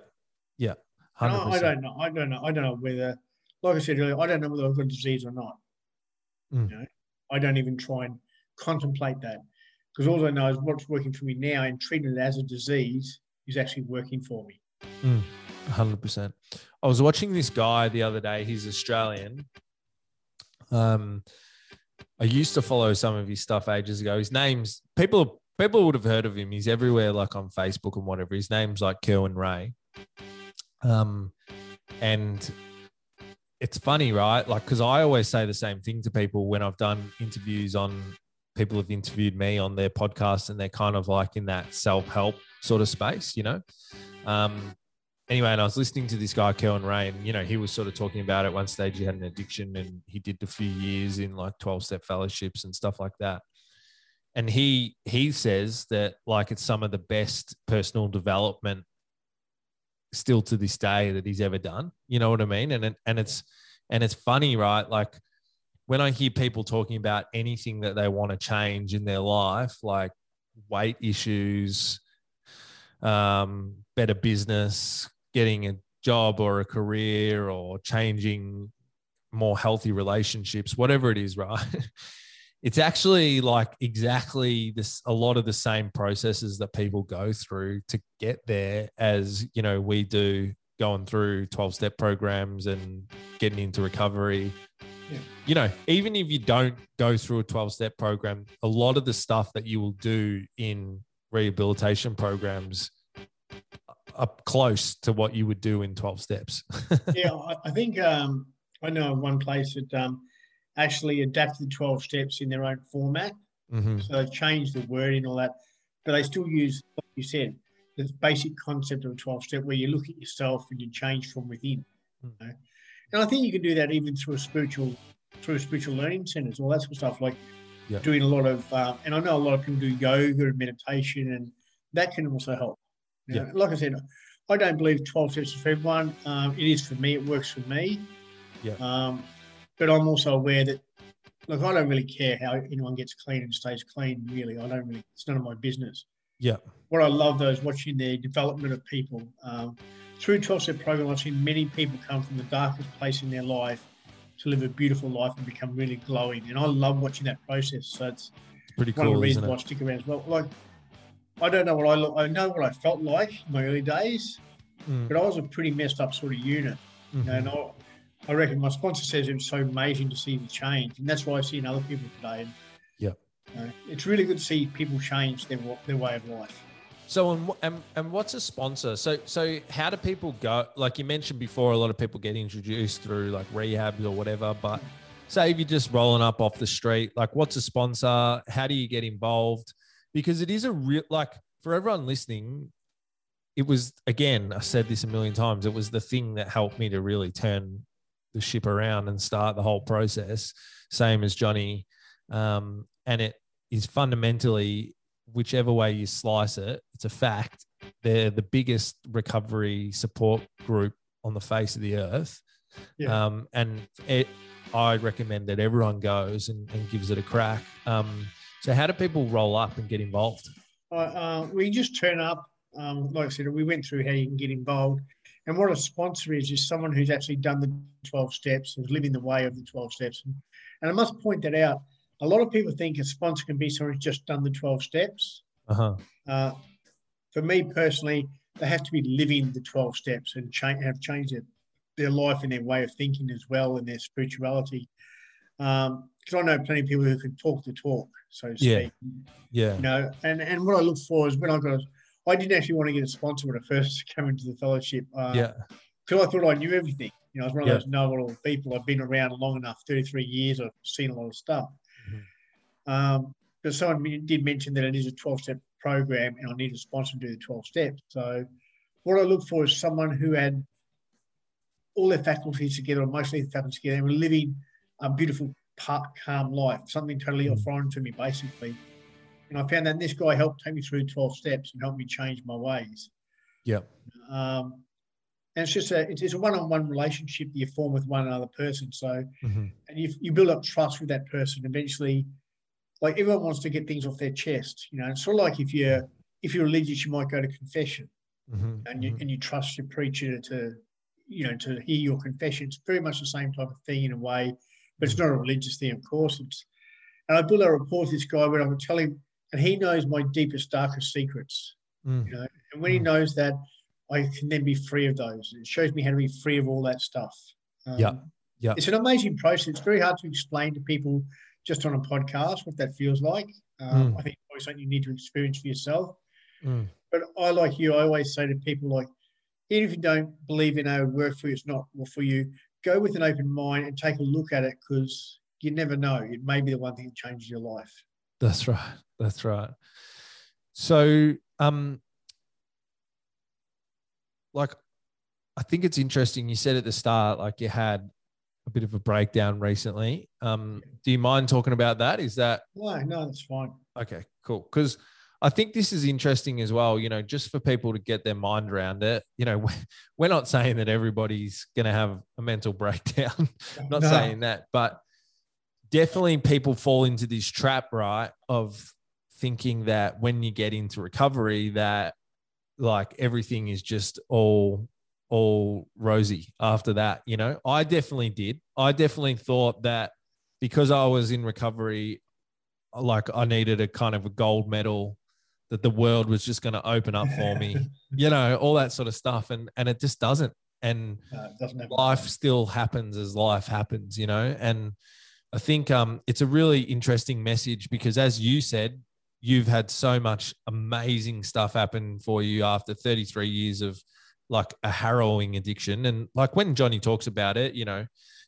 Yeah. I, I, don't know. I don't know. I don't know whether, like I said earlier, I don't know whether I've got a disease or not. Mm. You know, I don't even try and contemplate that because all I know is what's working for me now and treating it as a disease is actually working for me. Mm. 100%. I was watching this guy the other day. He's Australian um, I used to follow some of his stuff ages ago. His name's people people would have heard of him. He's everywhere, like on Facebook and whatever. His name's like Kerwin Rae. Um, and it's funny, right? Like, because I always say the same thing to people when I've done interviews on people have interviewed me on their podcast, and they're kind of like in that self help sort of space, you know. Um, anyway, and I was listening to this guy, Kerwin Rae, and you know, he was sort of talking about at one stage he had an addiction and he did a few years in like 12 step fellowships and stuff like that. And he he says that like it's some of the best personal development still to this day that he's ever done. You know what I mean? And and it's and it's funny, right? Like when I hear people talking about anything that they want to change in their life, like weight issues, um, better business, getting a job or a career or changing more healthy relationships, whatever it is, right? it's actually like exactly this a lot of the same processes that people go through to get there as you know we do going through 12 step programs and getting into recovery yeah. you know even if you don't go through a 12 step program a lot of the stuff that you will do in rehabilitation programs up close to what you would do in 12 steps. yeah, I think um, I know of one place that um, actually adapted the 12 steps in their own format. Mm-hmm. So they changed the wording and all that, but they still use, like you said, the basic concept of a 12 step where you look at yourself and you change from within. Mm. You know? And I think you can do that even through a spiritual, through spiritual learning centers, all that sort of stuff. Like yeah. doing a lot of, uh, and I know a lot of people do yoga and meditation, and that can also help. You know? yeah. Like I said, I don't believe 12 steps is for everyone. Um, it is for me. It works for me. Yeah. Um, but I'm also aware that, look, I don't really care how anyone gets clean and stays clean. Really, I don't really. It's none of my business. Yeah. What I love though is watching the development of people. Um, through 12 step program, I've seen many people come from the darkest place in their life to live a beautiful life and become really glowing. And I love watching that process. So it's pretty cool. One of the reasons why I stick around as well. Like, I don't know what I look. I know what I felt like in my early days, mm. but I was a pretty messed up sort of unit. Mm-hmm. And I, I reckon my sponsor says it was so amazing to see the change, and that's why I've seen other people today. Yeah, you know, it's really good to see people change their their way of life. So and, and and what's a sponsor? So so how do people go? Like you mentioned before, a lot of people get introduced through like rehabs or whatever. But say if you're just rolling up off the street, like what's a sponsor? How do you get involved? Because it is a real like for everyone listening. It was again, I said this a million times. It was the thing that helped me to really turn the ship around and start the whole process. Same as Johnny, um, and it is fundamentally whichever way you slice it, it's a fact. They're the biggest recovery support group on the face of the earth. Yeah. Um, and it, I recommend that everyone goes and, and gives it a crack. Um, so, how do people roll up and get involved? Uh, uh, we just turn up. Um, like I said, we went through how you can get involved. And what a sponsor is, is someone who's actually done the 12 steps, who's living the way of the 12 steps. And, I must point that out a lot of people think a sponsor can be someone who's just done the 12 steps. Uh-huh. Uh, for me personally, they have to be living the 12 steps and cha- have changed their, their life and their way of thinking as well and their spirituality. Because um, I know plenty of people who can talk the talk, so to speak. Yeah. You know, and, and what I look for is when I've got, I didn't actually want to get a sponsor when I first came into the fellowship. Uh, yeah. Because I thought I knew everything. You know, I was one of yeah. those know-it-all people. I've been around long enough, 33 years. I've seen a lot of stuff. Mm-hmm. Um, but someone did mention that it is a 12 step program and I need a sponsor to do the 12 steps. So, what I look for is someone who had all their faculties together, or most of their faculties together, and were living a beautiful, calm life, something totally mm-hmm. foreign to me, basically. And I found that this guy helped take me through 12 steps and helped me change my ways. Yeah. Um, and it's just a it's, a one-on-one relationship that you form with one another person. So, mm-hmm. and you you build up trust with that person. Eventually, like everyone wants to get things off their chest. You know, it's sort of like if you're if you're religious, you might go to confession, mm-hmm. and you mm-hmm. and you trust your preacher to, you know, to hear your confession. It's very much the same type of thing in a way, but it's not a religious thing, of course. It's and I built a rapport with this guy where I would tell him, and he knows my deepest, darkest secrets. Mm. You know, and when mm. he knows that, I can then be free of those. It shows me how to be free of all that stuff. Um, yeah. Yeah. It's an amazing process. It's very hard to explain to people just on a podcast what that feels like. Um, mm. I think it's always something you need to experience for yourself. Mm. But I, like you, I always say to people, like, even if you don't believe in our work for you, it's not for you, go with an open mind and take a look at it because you never know. It may be the one thing that changes your life. That's right. That's right. So, um, like I think it's interesting. You said at the start, like you had a bit of a breakdown recently. Um, do you mind talking about that? Is that no, no, that's fine. Okay, cool. Because I think this is interesting as well. You know, just for people to get their mind around it. You know, we're not saying that everybody's going to have a mental breakdown. not no. saying that, but definitely people fall into this trap, right? Of thinking that when you get into recovery, that like everything is just all all rosy after that you know? I definitely did. I definitely thought that because i was in recovery like i needed a kind of a gold medal that the world was just going to open up for me you know all that sort of stuff and and it just doesn't. And no, doesn't life still happens as life happens you know? And i think um it's a really interesting message because as you said you've had so much amazing stuff happen for you after 33 years of like a harrowing addiction. And like when Johnny talks about it, you know,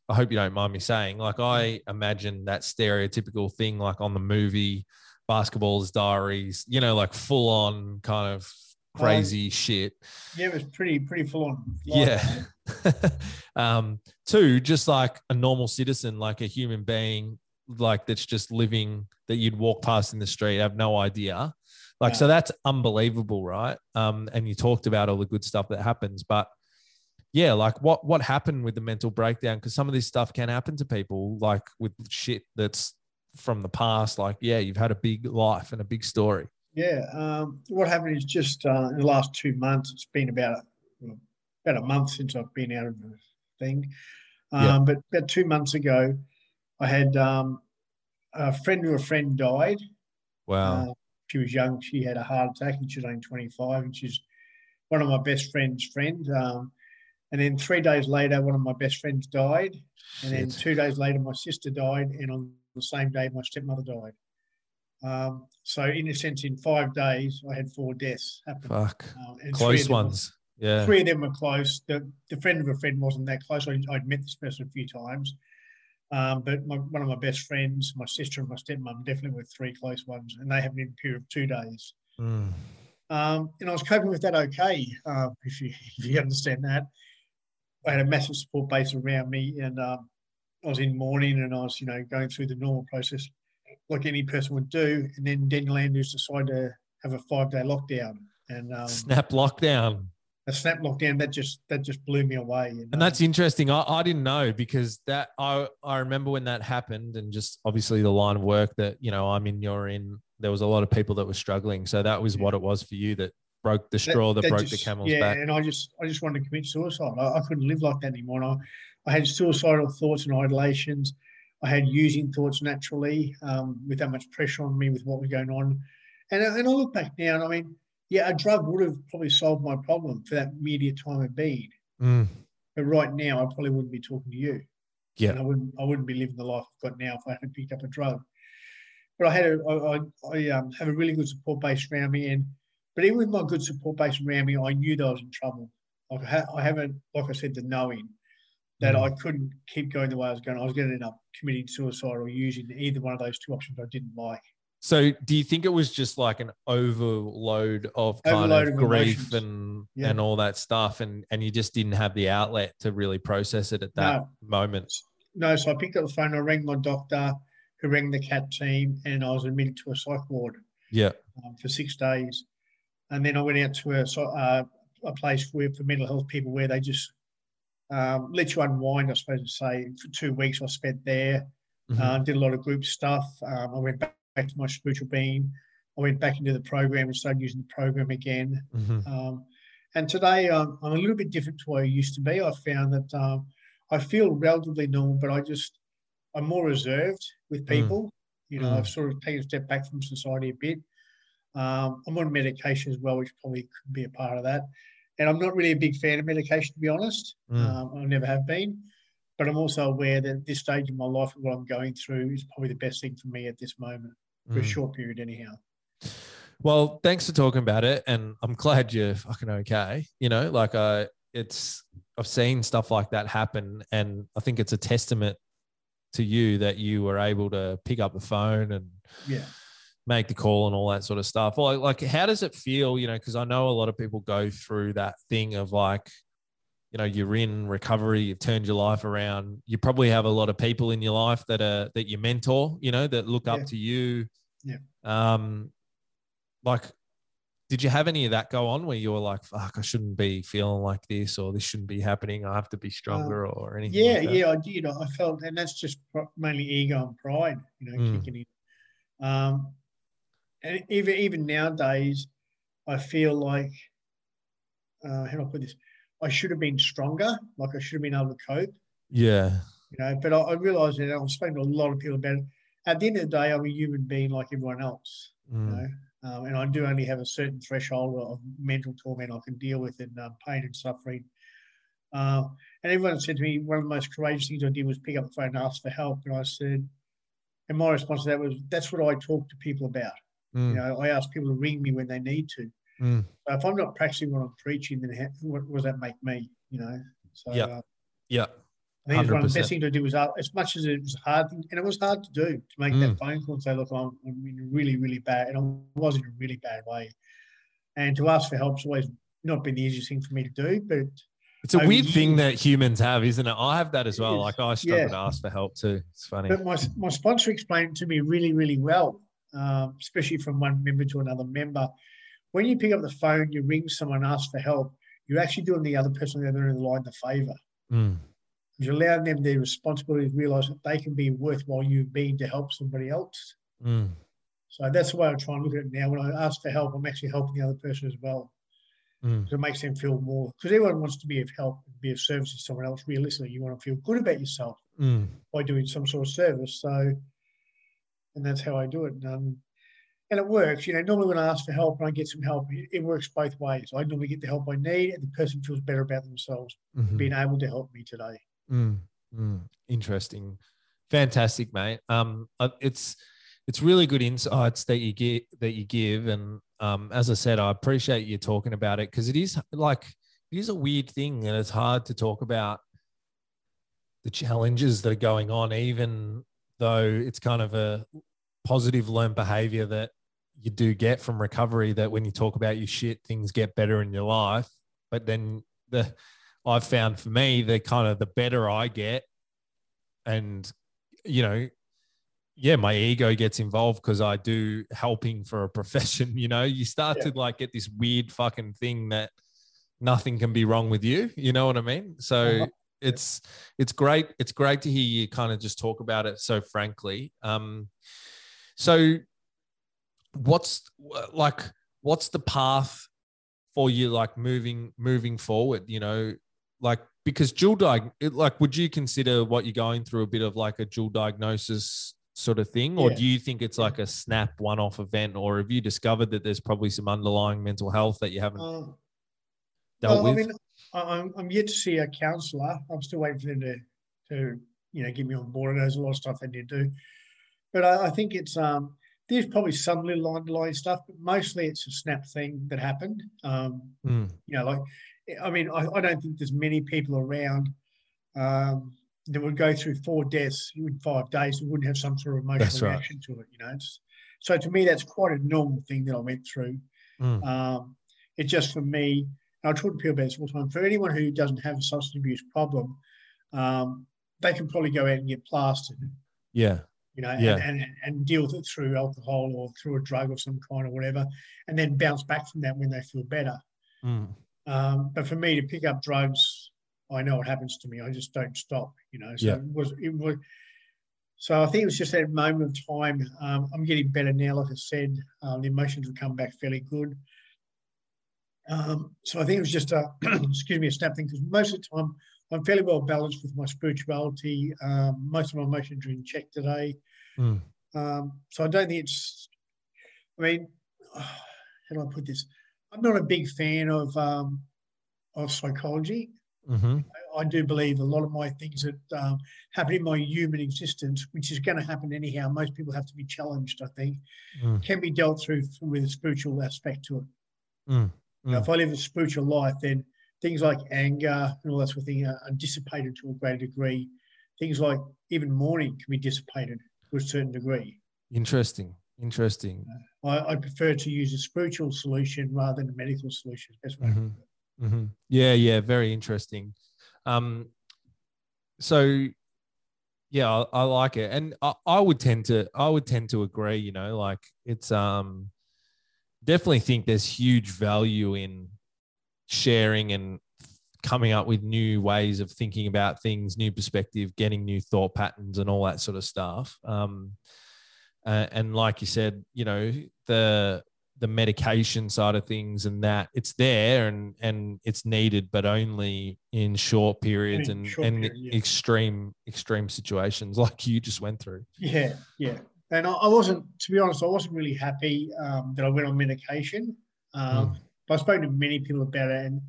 I hope you don't mind me saying, like I imagine that stereotypical thing, like on the movie Basketball's Diaries, you know, like full on kind of crazy um, shit. Yeah, it was pretty pretty full on. Yeah. um, two, just like a normal citizen, like a human being, like that's just living that you'd walk past in the street, have no idea. Like, yeah. so that's unbelievable, right? Um, and you talked about all the good stuff that happens, but yeah, like what what happened with the mental breakdown? Because some of this stuff can happen to people, like with shit that's from the past. Like, yeah, you've had a big life and a big story. Yeah. Um, what happened is just uh, in the last two months, it's been about about a month since I've been out of the thing. Um, yeah. But about two months ago, I had um, a friend of a friend died. Wow. Uh, she was young. She had a heart attack and she was only 25 and she's one of my best friend's friend. Um, and then three days later, one of my best friends died. And Shit. then two days later, my sister died. And on the same day, my stepmother died. Um, so, in a sense, in five days, I had four deaths happen. Fuck. Uh, Close ones. Yeah. Three of them were close. The, the friend of a friend wasn't that close. I, would met this person a few times. Um, but my, one of my best friends, my sister and my stepmom, definitely were three close ones. And they happened in a period of two days. Mm. Um, and I was coping with that okay, uh, if, you, if you understand that. I had a massive support base around me, and um, I was in mourning, and I was, you know, going through the normal process like any person would do. And then Daniel Andrews decided to have a five day lockdown, and um, snap lockdown. A snap lockdown that just that just blew me away. And, and that's interesting. I, I didn't know because that I I remember when that happened, and just obviously the line of work that you know I'm in, you're in. There was a lot of people that were struggling, so that was yeah. what it was for you that broke the straw that, that, that broke just, the camel's yeah, back. and I just I just wanted to commit suicide. I, I couldn't live like that anymore. And I, I had suicidal thoughts and idolations. I had using thoughts naturally um, with that much pressure on me with what was going on. And, and I look back now and I mean, yeah, a drug would have probably solved my problem for that immediate time of being. Mm. But right now, I probably wouldn't be talking to you. Yeah. And I wouldn't, I wouldn't be living the life I've got now if I hadn't picked up a drug. But I had a, I, I um, have a really good support base around me. And but even with my good support base around me, I knew that I was in trouble. Like I, ha- I haven't, like I said, the knowing that mm. I couldn't keep going the way I was going. I was going to end up committing suicide or using either one of those two options I didn't like. So, do you think it was just like an overload of kind overload of, of grief and yeah. and all that stuff, and and you just didn't have the outlet to really process it at that no. moment? No. So I picked up the phone. I rang my doctor, who rang the CAT team, and I was admitted to a psych ward. Yeah. Um, for six days, and then I went out to a, uh, a place where, for mental health people where they just um, let you unwind, I suppose to say. For two weeks, I spent there, mm-hmm. uh, did a lot of group stuff. Um, I went back, back, to my spiritual being. I went back into the program and started using the program again. Mm-hmm. Um, and today, um, I'm a little bit different to what I used to be. I found that um, I feel relatively normal, but I just, I'm more reserved with mm. people. Mm. You know, mm. I've sort of taken a step back from society a bit. Um, I'm on medication as well, which probably could be a part of that. And I'm not really a big fan of medication, to be honest. Mm. Um, I never have been. But I'm also aware that this stage of my life and what I'm going through is probably the best thing for me at this moment, for mm. a short period, anyhow. Well, thanks for talking about it, and I'm glad you're fucking okay. You know, like I, uh, it's I've seen stuff like that happen, and I think it's a testament to you that you were able to pick up the phone and yeah make the call and all that sort of stuff. Like, like how does it feel? You know, because I know a lot of people go through that thing of like, you know, you're in recovery, you've turned your life around. You probably have a lot of people in your life that are that you mentor, you know, that look up yeah. to you. Yeah. Um, like, did you have any of that go on where you were like, "Fuck, I shouldn't be feeling like this, or this shouldn't be happening. I have to be stronger, um, or anything?" Yeah, like yeah, I did. I felt, and that's just mainly ego and pride, you know, mm. kicking in. Um, and even even nowadays, I feel like uh, how do I put this? I should have been stronger. Like I should have been able to cope. Yeah. You know, but I, I realised that I'm speaking to a lot of people about it. At the end of the day, I'm a human being like everyone else. Mm. You know, um, and I do only have a certain threshold of mental torment I can deal with and uh, pain and suffering. Uh, and everyone said to me, one of the most courageous things I did was pick up the phone and ask for help. And I said, and my response to that was, that's what I talk to people about. Mm. You know, I ask people to ring me when they need to. Mm. So if I'm not practicing what I'm preaching, then how, what, what, does that make me? You know. So, yeah. Uh, yeah. I think one of the best thing to do was uh, as much as it was hard, and it was hard to do to make mm. that phone call and say, "Look, I'm, I'm in really, really bad," and I was in a really bad way. And to ask for help's always not been the easiest thing for me to do, but it's a weird thing that humans have, isn't it? I have that as well. Like I struggle yeah. to ask for help too. It's funny. But my my sponsor explained to me really, really well, um, especially from one member to another member. When you pick up the phone, you ring someone, ask for help. You're actually doing the other person on the other end of the line the favour. Mm. You're allowing them their responsibility to realise that they can be worthwhile you being to help somebody else. Mm. So that's the way I try and look at it now. When I ask for help, I'm actually helping the other person as well. Mm. It makes them feel more because everyone wants to be of help, be of service to someone else. Realistically, you want to feel good about yourself mm. by doing some sort of service. So, and that's how I do it. Um, and it works. You know, normally when I ask for help and I get some help, it, works both ways. I normally get the help I need, and the person feels better about themselves mm-hmm. being able to help me today. Mm, mm, interesting, fantastic, mate. Um, it's it's really good insights that you get that you give, and um, as I said, I appreciate you talking about it because it is like it is a weird thing, and it's hard to talk about the challenges that are going on, even though it's kind of a positive learned behavior that you do get from recovery. That when you talk about your shit, things get better in your life, but then the I've found for me, the kind of the better I get, and you know, yeah, my ego gets involved because I do helping for a profession. You know, you start yeah. to like get this weird fucking thing that nothing can be wrong with you. You know what I mean? So uh-huh. it's it's great. It's great to hear you kind of just talk about it so frankly. Um, so what's like what's the path for you like moving moving forward you know? Like because dual diag like would you consider what you're going through a bit of like a dual diagnosis sort of thing? Or yeah. do you think it's like a snap one-off event? Or have you discovered that there's probably some underlying mental health that you haven't uh, dealt well, with? I mean, I'm, I'm yet to see a counselor i'm still waiting for them to to you know get me on board. There's a lot of stuff they need to do. But I, I think it's um there's probably some little underlying stuff but mostly it's a snap thing that happened um mm. you know like I mean, I, I don't think there's many people around um, that would go through four deaths in five days and wouldn't have some sort of emotional reaction to it. You know, it's, so to me, that's quite a normal thing that I went through. Mm. Um, it's just for me. I talk to people about this all the time. For anyone who doesn't have a substance abuse problem, um, they can probably go out and get plastered. Yeah. You know, yeah. and, and, and deal with it through alcohol or through a drug of some kind or whatever, and then bounce back from that when they feel better. Mm. Um, but for me to pick up drugs, I know what happens to me. I just don't stop, you know. So yeah. it was it was so I think it was just that moment of time. Um, I'm getting better now, like I said. Um, the emotions have come back fairly good. Um, so I think it was just a excuse me a snap thing because most of the time I'm fairly well balanced with my spirituality. Um, most of my emotions are in check today. Mm. so I don't think it's. I mean, how do I put this? I'm not a big fan of um, of psychology. Mm-hmm. I, I, do believe a lot of my things that um, happen in my human existence, which is going to happen anyhow. Most people have to be challenged. I think mm. can be dealt through with a spiritual aspect to it. Mm. Now, if I live a spiritual life, then things like anger and all that sort of thing are, are dissipated to a greater degree. Things like even mourning can be dissipated to a certain degree. Interesting. Interesting. I, I, prefer to use a spiritual solution rather than a medical solution. Best way. Mm-hmm. Mm-hmm. Yeah, yeah, very interesting. Um, so yeah, I, I, like it, and I, I would tend to, I would tend to agree. You know, like it's um, definitely think there's huge value in sharing and coming up with new ways of thinking about things, new perspective, getting new thought patterns, and all that sort of stuff. Um, uh, and like you said, you know the the medication side of things and that it's there and and it's needed, but only in short periods in and short and period, yeah. extreme extreme situations like you just went through. Yeah, yeah. And I, I wasn't, to be honest, I wasn't really happy um, that I went on medication. Um, mm. But I spoke to many people about it, and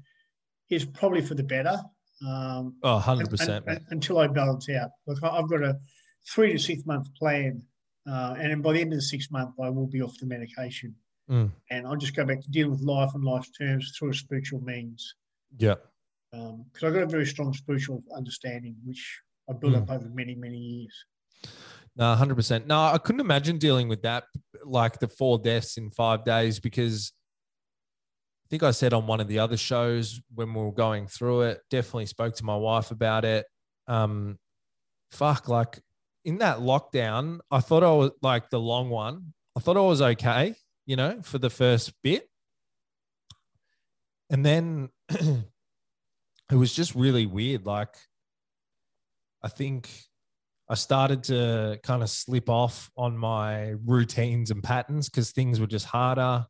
it's probably for the better. Um, oh, 100%. And, and, until I balance out. Like I've got a three to six month plan uh, and then by the end of the six month, I will be off the medication. Mm. And I'll just go back to dealing with life on life's terms through a spiritual means. Yeah. Because um, I've got a very strong spiritual understanding, which I built mm. up over many, many years. No, hundred percent. No, I couldn't imagine dealing with that, like the four deaths in five days, because I think I said on one of the other shows when we were going through it. Definitely spoke to my wife about it. Um, fuck, like in that lockdown, I thought I was like the long one. I thought I was okay, you know, for the first bit, and then it was just really weird. Like, I think I started to kind of slip off on my routines and patterns because things were just harder.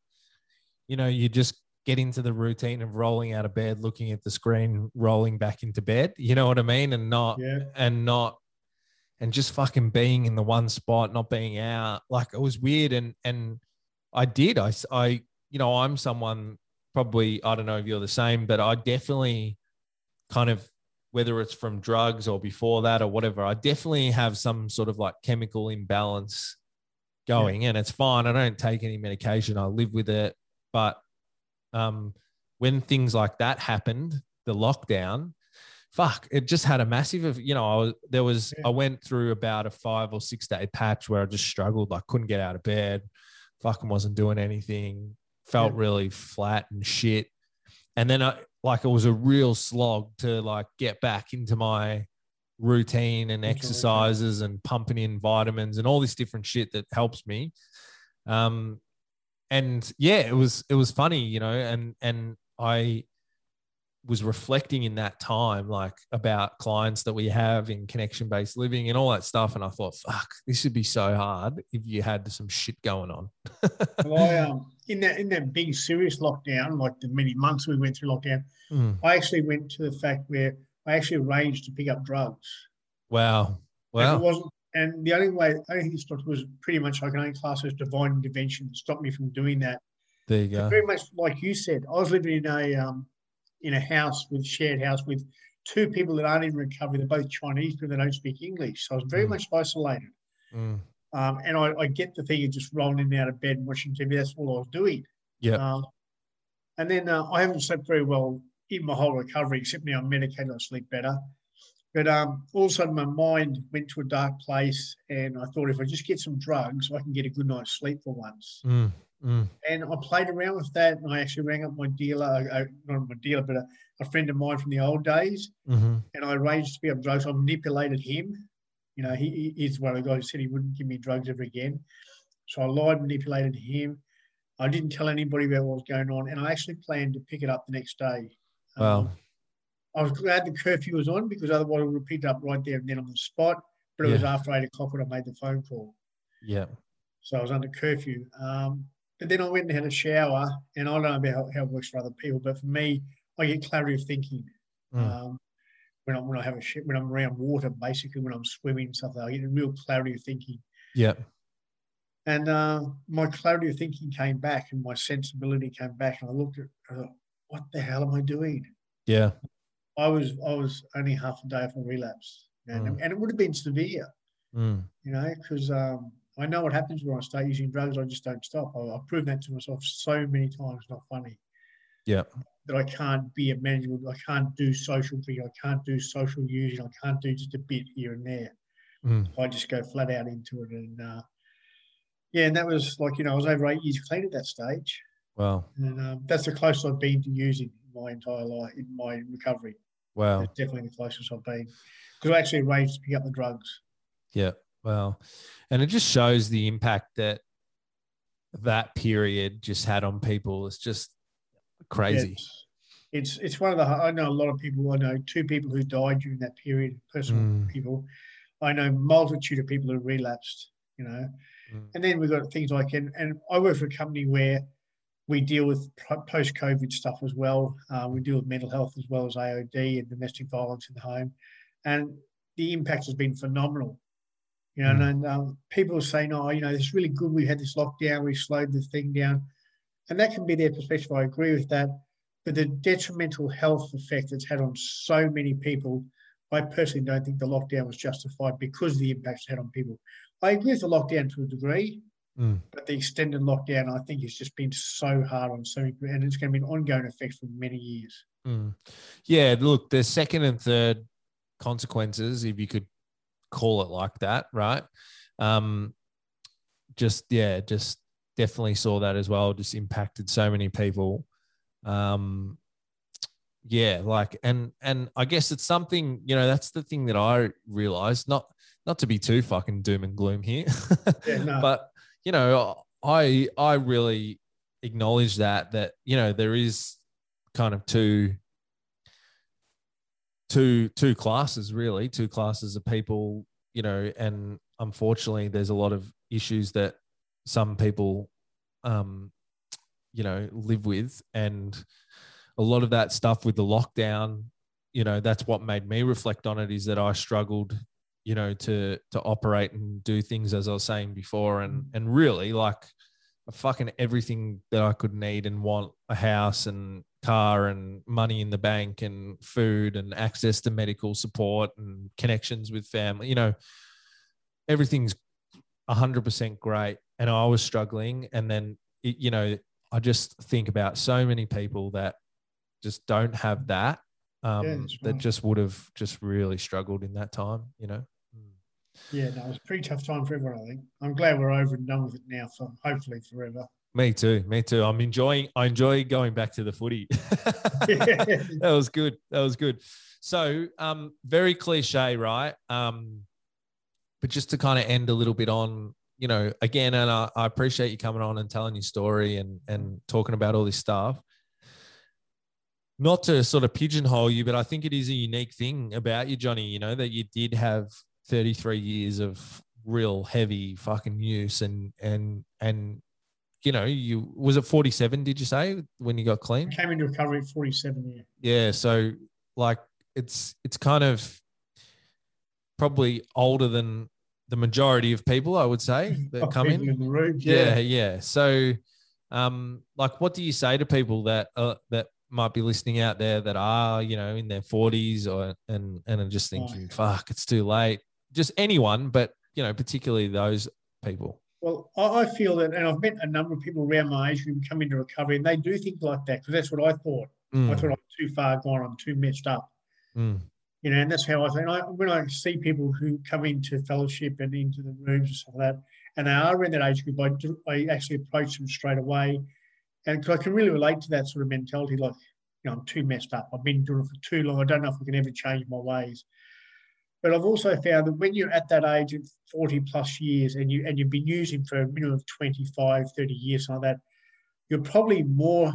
You know, you just get into the routine of rolling out of bed, looking at the screen, rolling back into bed. You know what I mean? And not, yeah. and not, and just fucking being in the one spot, not being out. Like it was weird. And, and I did. I, I, you know, I'm someone probably, I don't know if you're the same, but I definitely kind of whether it's from drugs or before that or whatever, I definitely have some sort of like chemical imbalance going yeah. and it's fine. I don't take any medication. I live with it. But um, when things like that happened, the lockdown, fuck, it just had a massive, you know, I was, there was, yeah. I went through about a five or six day patch where I just struggled. I couldn't get out of bed, fucking wasn't doing anything, felt yeah. really flat and shit. And then I, like it was a real slog to like get back into my routine and exercises and pumping in vitamins and all this different shit that helps me. Um, and yeah, it was it was funny, you know, and and I was reflecting in that time like about clients that we have in connection based living and all that stuff and i thought fuck this would be so hard if you had some shit going on. Well, I, um, in that in that big serious lockdown like the many months we went through lockdown mm. i actually went to the fact where i actually arranged to pick up drugs. Wow. Wow and, it wasn't, and the only way I think it stopped was pretty much i can only class as divine intervention to stop me from doing that there you go very much like you said i was living in a um, in a house with shared house with two people that aren't in recovery. They're both Chinese people that don't speak English. So I was very mm. much isolated. Mm. Um, and I, I, get the thing of just rolling in and out of bed and watching TV. That's all I was doing. Yeah. Um, and then uh, I haven't slept very well in my whole recovery, except now I'm medicated. I sleep better. But um, all of a sudden, my mind went to a dark place, and I thought if I just get some drugs, I can get a good night's sleep for once. Mm. Mm. And I played around with that, and I actually rang up my dealer, uh, uh, not my dealer, but a, a, friend of mine from the old days, mm-hmm. and I arranged to be on drugs. I manipulated him. You know, he, he's one of the guys who said he wouldn't give me drugs ever again. So I lied, manipulated him. I didn't tell anybody about what was going on, and I actually planned to pick it up the next day. Wow. Um, I was glad the curfew was on because otherwise I would have picked up right there and then on the spot. But it yeah. was after eight o'clock when I made the phone call. Yeah. So I was under curfew. Um, but then I went and had a shower, and I don't know about how, how it works for other people, but for me, I get clarity of thinking. Mm. Um, when I when I have a when I'm around water, basically when I'm swimming stuff, I get a real clarity of thinking. Yeah. And uh, my clarity of thinking came back, and my sensibility came back, and I looked at, I thought, what the hell am I doing? Yeah. I was I was only half a day off a relapse, and, mm. and it would have been severe. Mm. You know, because um, I know what happens when I start using drugs. I just don't stop. I, have proven that to myself so many times. Not funny. Yeah. That I can't be a manager. I can't do social thing. I can't do social using. I can't do just a bit here and there. Mm. I just go flat out into it. And uh, yeah, and that was like, you know, I was over eight years clean at that stage. Wow. And um, that's the closest I've been to using my entire life in my recovery. Wow. Definitely the closest I've been. Because I actually arranged to pick up the drugs. Yeah. Well, and it just shows the impact that that period just had on people. It's just crazy. It's, it's, it's one of the I know a lot of people. I know two people who died during that period, personal mm. people. I know multitude of people who relapsed. You know, mm. and then we've got things like and and I work for a company where we deal with post COVID stuff as well. Uh, we deal with mental health as well as AOD and domestic violence in the home, and the impact has been phenomenal. You know, mm. and um, people are saying, "Oh, you know, it's really good. We had this lockdown. We slowed the thing down," and that can be their perspective. I agree with that, but the detrimental health effect it's had on so many people, I personally don't think the lockdown was justified because of the impact it had on people. I agree with the lockdown to a degree, mm. but the extended lockdown, I think, has just been so hard on so and it's going to be an ongoing effect for many years. Mm. Yeah, look, the second and third consequences, if you could call it like that, right? Um, just yeah, just definitely saw that as well. Just impacted so many people. Um, yeah, like and and I guess it's something you know that's the thing that I realized. Not not to be too fucking doom and gloom here, yeah, no. but you know I I really acknowledge that that you know there is kind of two two two classes really two classes of people you know and unfortunately there's a lot of issues that some people um you know live with. And a lot of that stuff with the lockdown you know that's what made me reflect on it is that i struggled you know to to operate and do things as i was saying before and and really like fucking everything that i could need and want a house and car and money in the bank and food and access to medical support and connections with family you know everything's 100% great and i was struggling and then it, you know i just think about so many people that just don't have that um, yeah, that just would have just really struggled in that time, you know. Yeah, no, it was a pretty tough time for everyone. I think I'm glad we're over and done with it now, for hopefully forever. Me too. Me too. I'm enjoying. I enjoy going back to the footy. that was good. That was good. So, um, very cliche, right? Um, but just to kind of end a little bit on, you know, again, and I, I appreciate you coming on and telling your story and and talking about all this stuff not to sort of pigeonhole you, but I think it is a unique thing about you, Johnny, you know, that you did have 33 years of real heavy fucking use and, and, and, you know, you was it 47, did you say, when you got clean? I came into recovery at 47, yeah. Yeah. So like it's, it's kind of probably older than the majority of people, I would say, that come in. in room, yeah. yeah. Yeah. So, um, like, what do you say to people that, uh, that might be listening out there that are you know in their 40s or and and are just thinking fuck it's too late just anyone but you know particularly those people well i feel that and i've met a number of people around my age who come into recovery and they do think like that because that's what i thought mm. i thought i'm too far gone i'm too messed up mm. you know and that's how i think I, when i see people who come into fellowship and into the rooms and stuff like that and they are in that age group i, do, I actually approach them straight away and I can really relate to that sort of mentality, like, you know, I'm too messed up. I've been doing it for too long. I don't know if I can ever change my ways. But I've also found that when you're at that age of 40 plus years and you and you've been using for a minimum of 25, 30 years, like that, you're probably more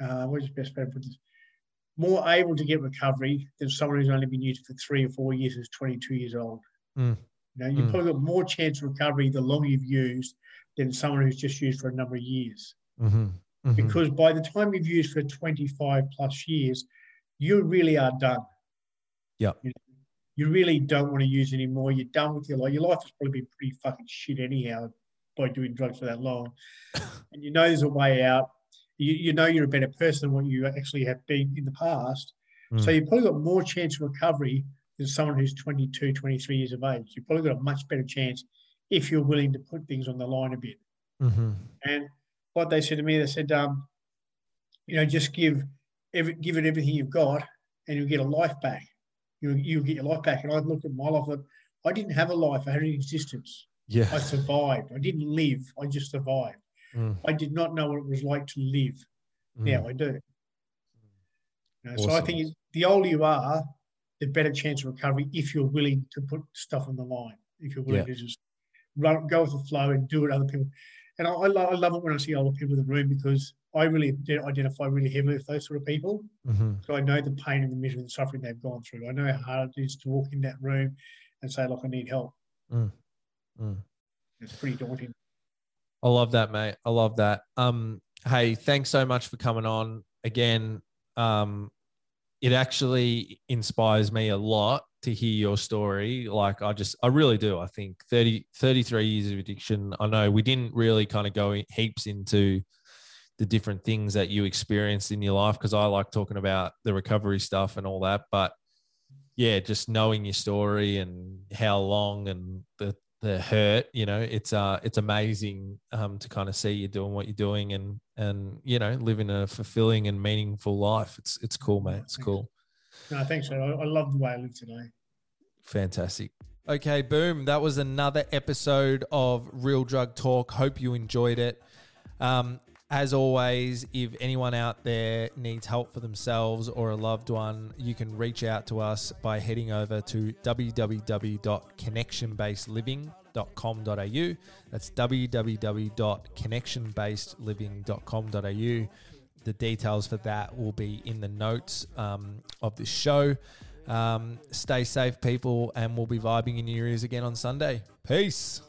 uh, what's the best way to put this? More able to get recovery than someone who's only been using for three or four years, who's 22 years old. Mm. You know, you've mm. probably got more chance of recovery the longer you've used than someone who's just used for a number of years. Mm-hmm. Mm-hmm. Because by the time you've used for 25 plus years, you really are done. Yeah. You, you really don't want to use anymore. You're done with your life. Your life has probably been pretty fucking shit anyhow by doing drugs for that long. and you know there's a way out. You, you know you're a better person than what you actually have been in the past. Mm. So you've probably got more chance of recovery than someone who's 22, 23 years of age. You've probably got a much better chance if you're willing to put things on the line a bit. Mm-hmm. And what they said to me, they said, um, you know, just give every, give it everything you've got, and you'll get a life back. You you'll get your life back. And I looked at my life. I didn't have a life. I had an existence. Yeah. I survived. I didn't live. I just survived. Mm. I did not know what it was like to live. Mm. Now I do. You know, awesome. So I think the older you are, the better chance of recovery if you're willing to put stuff on the line. If you're willing yeah. to just run, go with the flow and do what other people and I, I, love, I love it when I see older people in the room because I really identify really heavily with those sort of people. Mm-hmm. So I know the pain and the misery and the suffering they've gone through. I know how hard it is to walk in that room and say, "Look, I need help." Mm. Mm. It's pretty daunting. I love that, mate. I love that. Um, hey, thanks so much for coming on again. Um, it actually inspires me a lot to hear your story. Like I just, I really do. I think 30, 33 years of addiction. I know we didn't really kind of go heaps into the different things that you experienced in your life because I like talking about the recovery stuff and all that. But yeah, just knowing your story and how long and the the hurt, you know, it's uh it's amazing um to kind of see you doing what you're doing and and you know living a fulfilling and meaningful life. It's it's cool, mate. It's cool. No, thanks. I, I love the way I live today. Fantastic. Okay, boom. That was another episode of Real Drug Talk. Hope you enjoyed it. Um, as always, if anyone out there needs help for themselves or a loved one, you can reach out to us by heading over to www.connectionbasedliving.com.au. That's www.connectionbasedliving.com.au. The details for that will be in the notes um, of this show. Um, stay safe, people, and we'll be vibing in your ears again on Sunday. Peace.